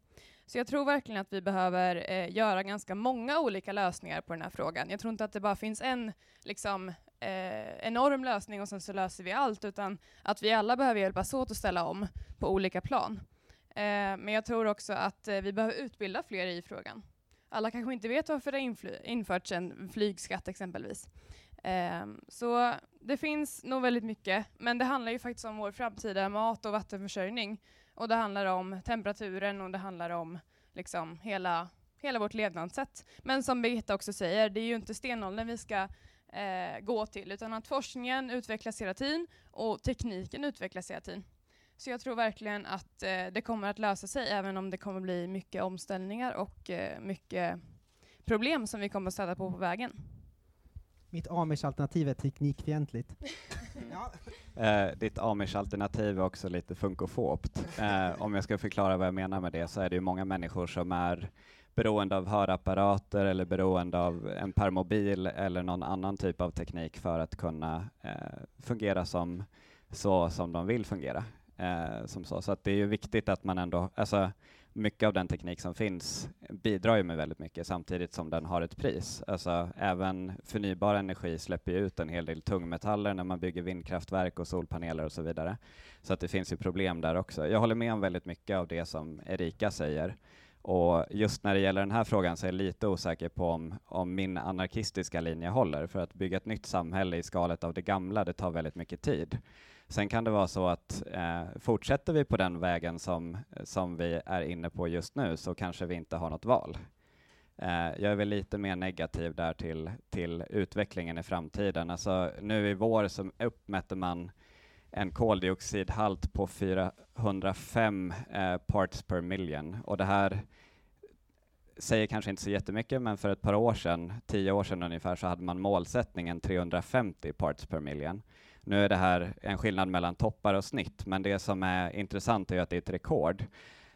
Så jag tror verkligen att vi behöver eh, göra ganska många olika lösningar på den här frågan. Jag tror inte att det bara finns en liksom, eh, enorm lösning och sen så löser vi allt, utan att vi alla behöver hjälpas åt att ställa om på olika plan. Eh, men jag tror också att eh, vi behöver utbilda fler i frågan. Alla kanske inte vet varför det har införts en flygskatt exempelvis. Um, så det finns nog väldigt mycket, men det handlar ju faktiskt om vår framtida mat och vattenförsörjning. Och det handlar om temperaturen och det handlar om liksom hela, hela vårt levnadssätt. Men som Birgitta också säger, det är ju inte stenåldern vi ska eh, gå till, utan att forskningen utvecklas hela tiden och tekniken utvecklas hela tiden. Så jag tror verkligen att eh, det kommer att lösa sig, även om det kommer bli mycket omställningar och eh, mycket problem som vi kommer att stöta på på vägen. Mitt Amish-alternativ är teknikfientligt. <laughs> ja. eh, ditt Amish-alternativ är också lite funkofobt. Eh, om jag ska förklara vad jag menar med det så är det ju många människor som är beroende av hörapparater eller beroende av en permobil eller någon annan typ av teknik för att kunna eh, fungera som så som de vill fungera. Eh, som så så att det är ju viktigt att man ändå, alltså mycket av den teknik som finns bidrar ju med väldigt mycket samtidigt som den har ett pris. Alltså även förnybar energi släpper ut en hel del tungmetaller när man bygger vindkraftverk och solpaneler och så vidare. Så att det finns ju problem där också. Jag håller med om väldigt mycket av det som Erika säger. Och just när det gäller den här frågan så är jag lite osäker på om, om min anarkistiska linje håller. För att bygga ett nytt samhälle i skalet av det gamla, det tar väldigt mycket tid. Sen kan det vara så att eh, fortsätter vi på den vägen som, som vi är inne på just nu så kanske vi inte har något val. Eh, jag är väl lite mer negativ där till, till utvecklingen i framtiden. Alltså, nu i vår så uppmätte man en koldioxidhalt på 405 eh, parts per million och det här säger kanske inte så jättemycket, men för ett par år sedan, tio år sedan ungefär, så hade man målsättningen 350 parts per million. Nu är det här en skillnad mellan toppar och snitt, men det som är intressant är att det är ett rekord.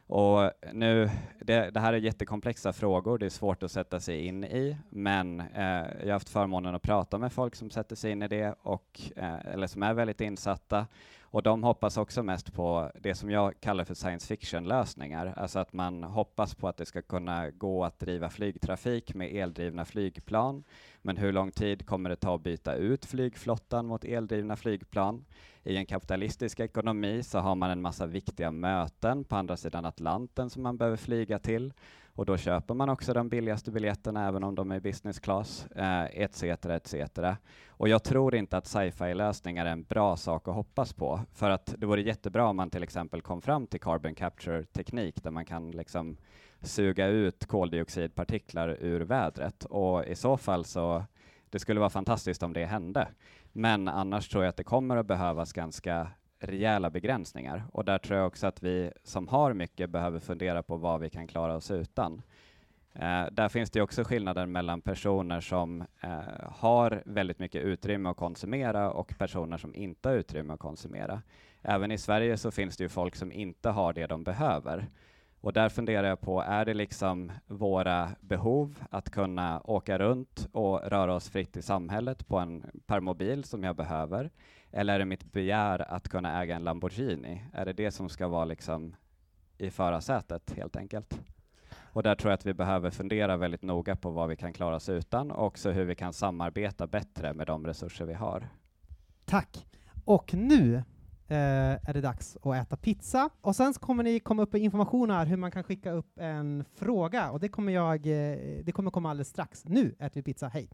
Och nu, det, det, här är jättekomplexa frågor, det är svårt att sätta sig in i, men eh, jag har haft förmånen att prata med folk som sätter sig in i det, och, eh, eller som är väldigt insatta, och de hoppas också mest på det som jag kallar för science fiction-lösningar, alltså att man hoppas på att det ska kunna gå att driva flygtrafik med eldrivna flygplan, men hur lång tid kommer det ta att byta ut flygflottan mot eldrivna flygplan? I en kapitalistisk ekonomi så har man en massa viktiga möten på andra sidan Atlanten som man behöver flyga till och då köper man också de billigaste biljetterna även om de är business class, eh, etc. etc. Och jag tror inte att sci-fi lösningar är en bra sak att hoppas på, för att det vore jättebra om man till exempel kom fram till carbon capture-teknik där man kan liksom suga ut koldioxidpartiklar ur vädret och i så fall så det skulle vara fantastiskt om det hände. Men annars tror jag att det kommer att behövas ganska rejäla begränsningar och där tror jag också att vi som har mycket behöver fundera på vad vi kan klara oss utan. Eh, där finns det också skillnader mellan personer som eh, har väldigt mycket utrymme att konsumera och personer som inte har utrymme att konsumera. Även i Sverige så finns det ju folk som inte har det de behöver. Och där funderar jag på, är det liksom våra behov att kunna åka runt och röra oss fritt i samhället på en permobil som jag behöver? Eller är det mitt begär att kunna äga en Lamborghini? Är det det som ska vara liksom i förarsätet helt enkelt? Och där tror jag att vi behöver fundera väldigt noga på vad vi kan klara oss utan och också hur vi kan samarbeta bättre med de resurser vi har. Tack. Och nu eh, är det dags att äta pizza. Och sen kommer ni komma upp med information här hur man kan skicka upp en fråga och det kommer jag, eh, det kommer komma alldeles strax. Nu äter vi pizza, hej!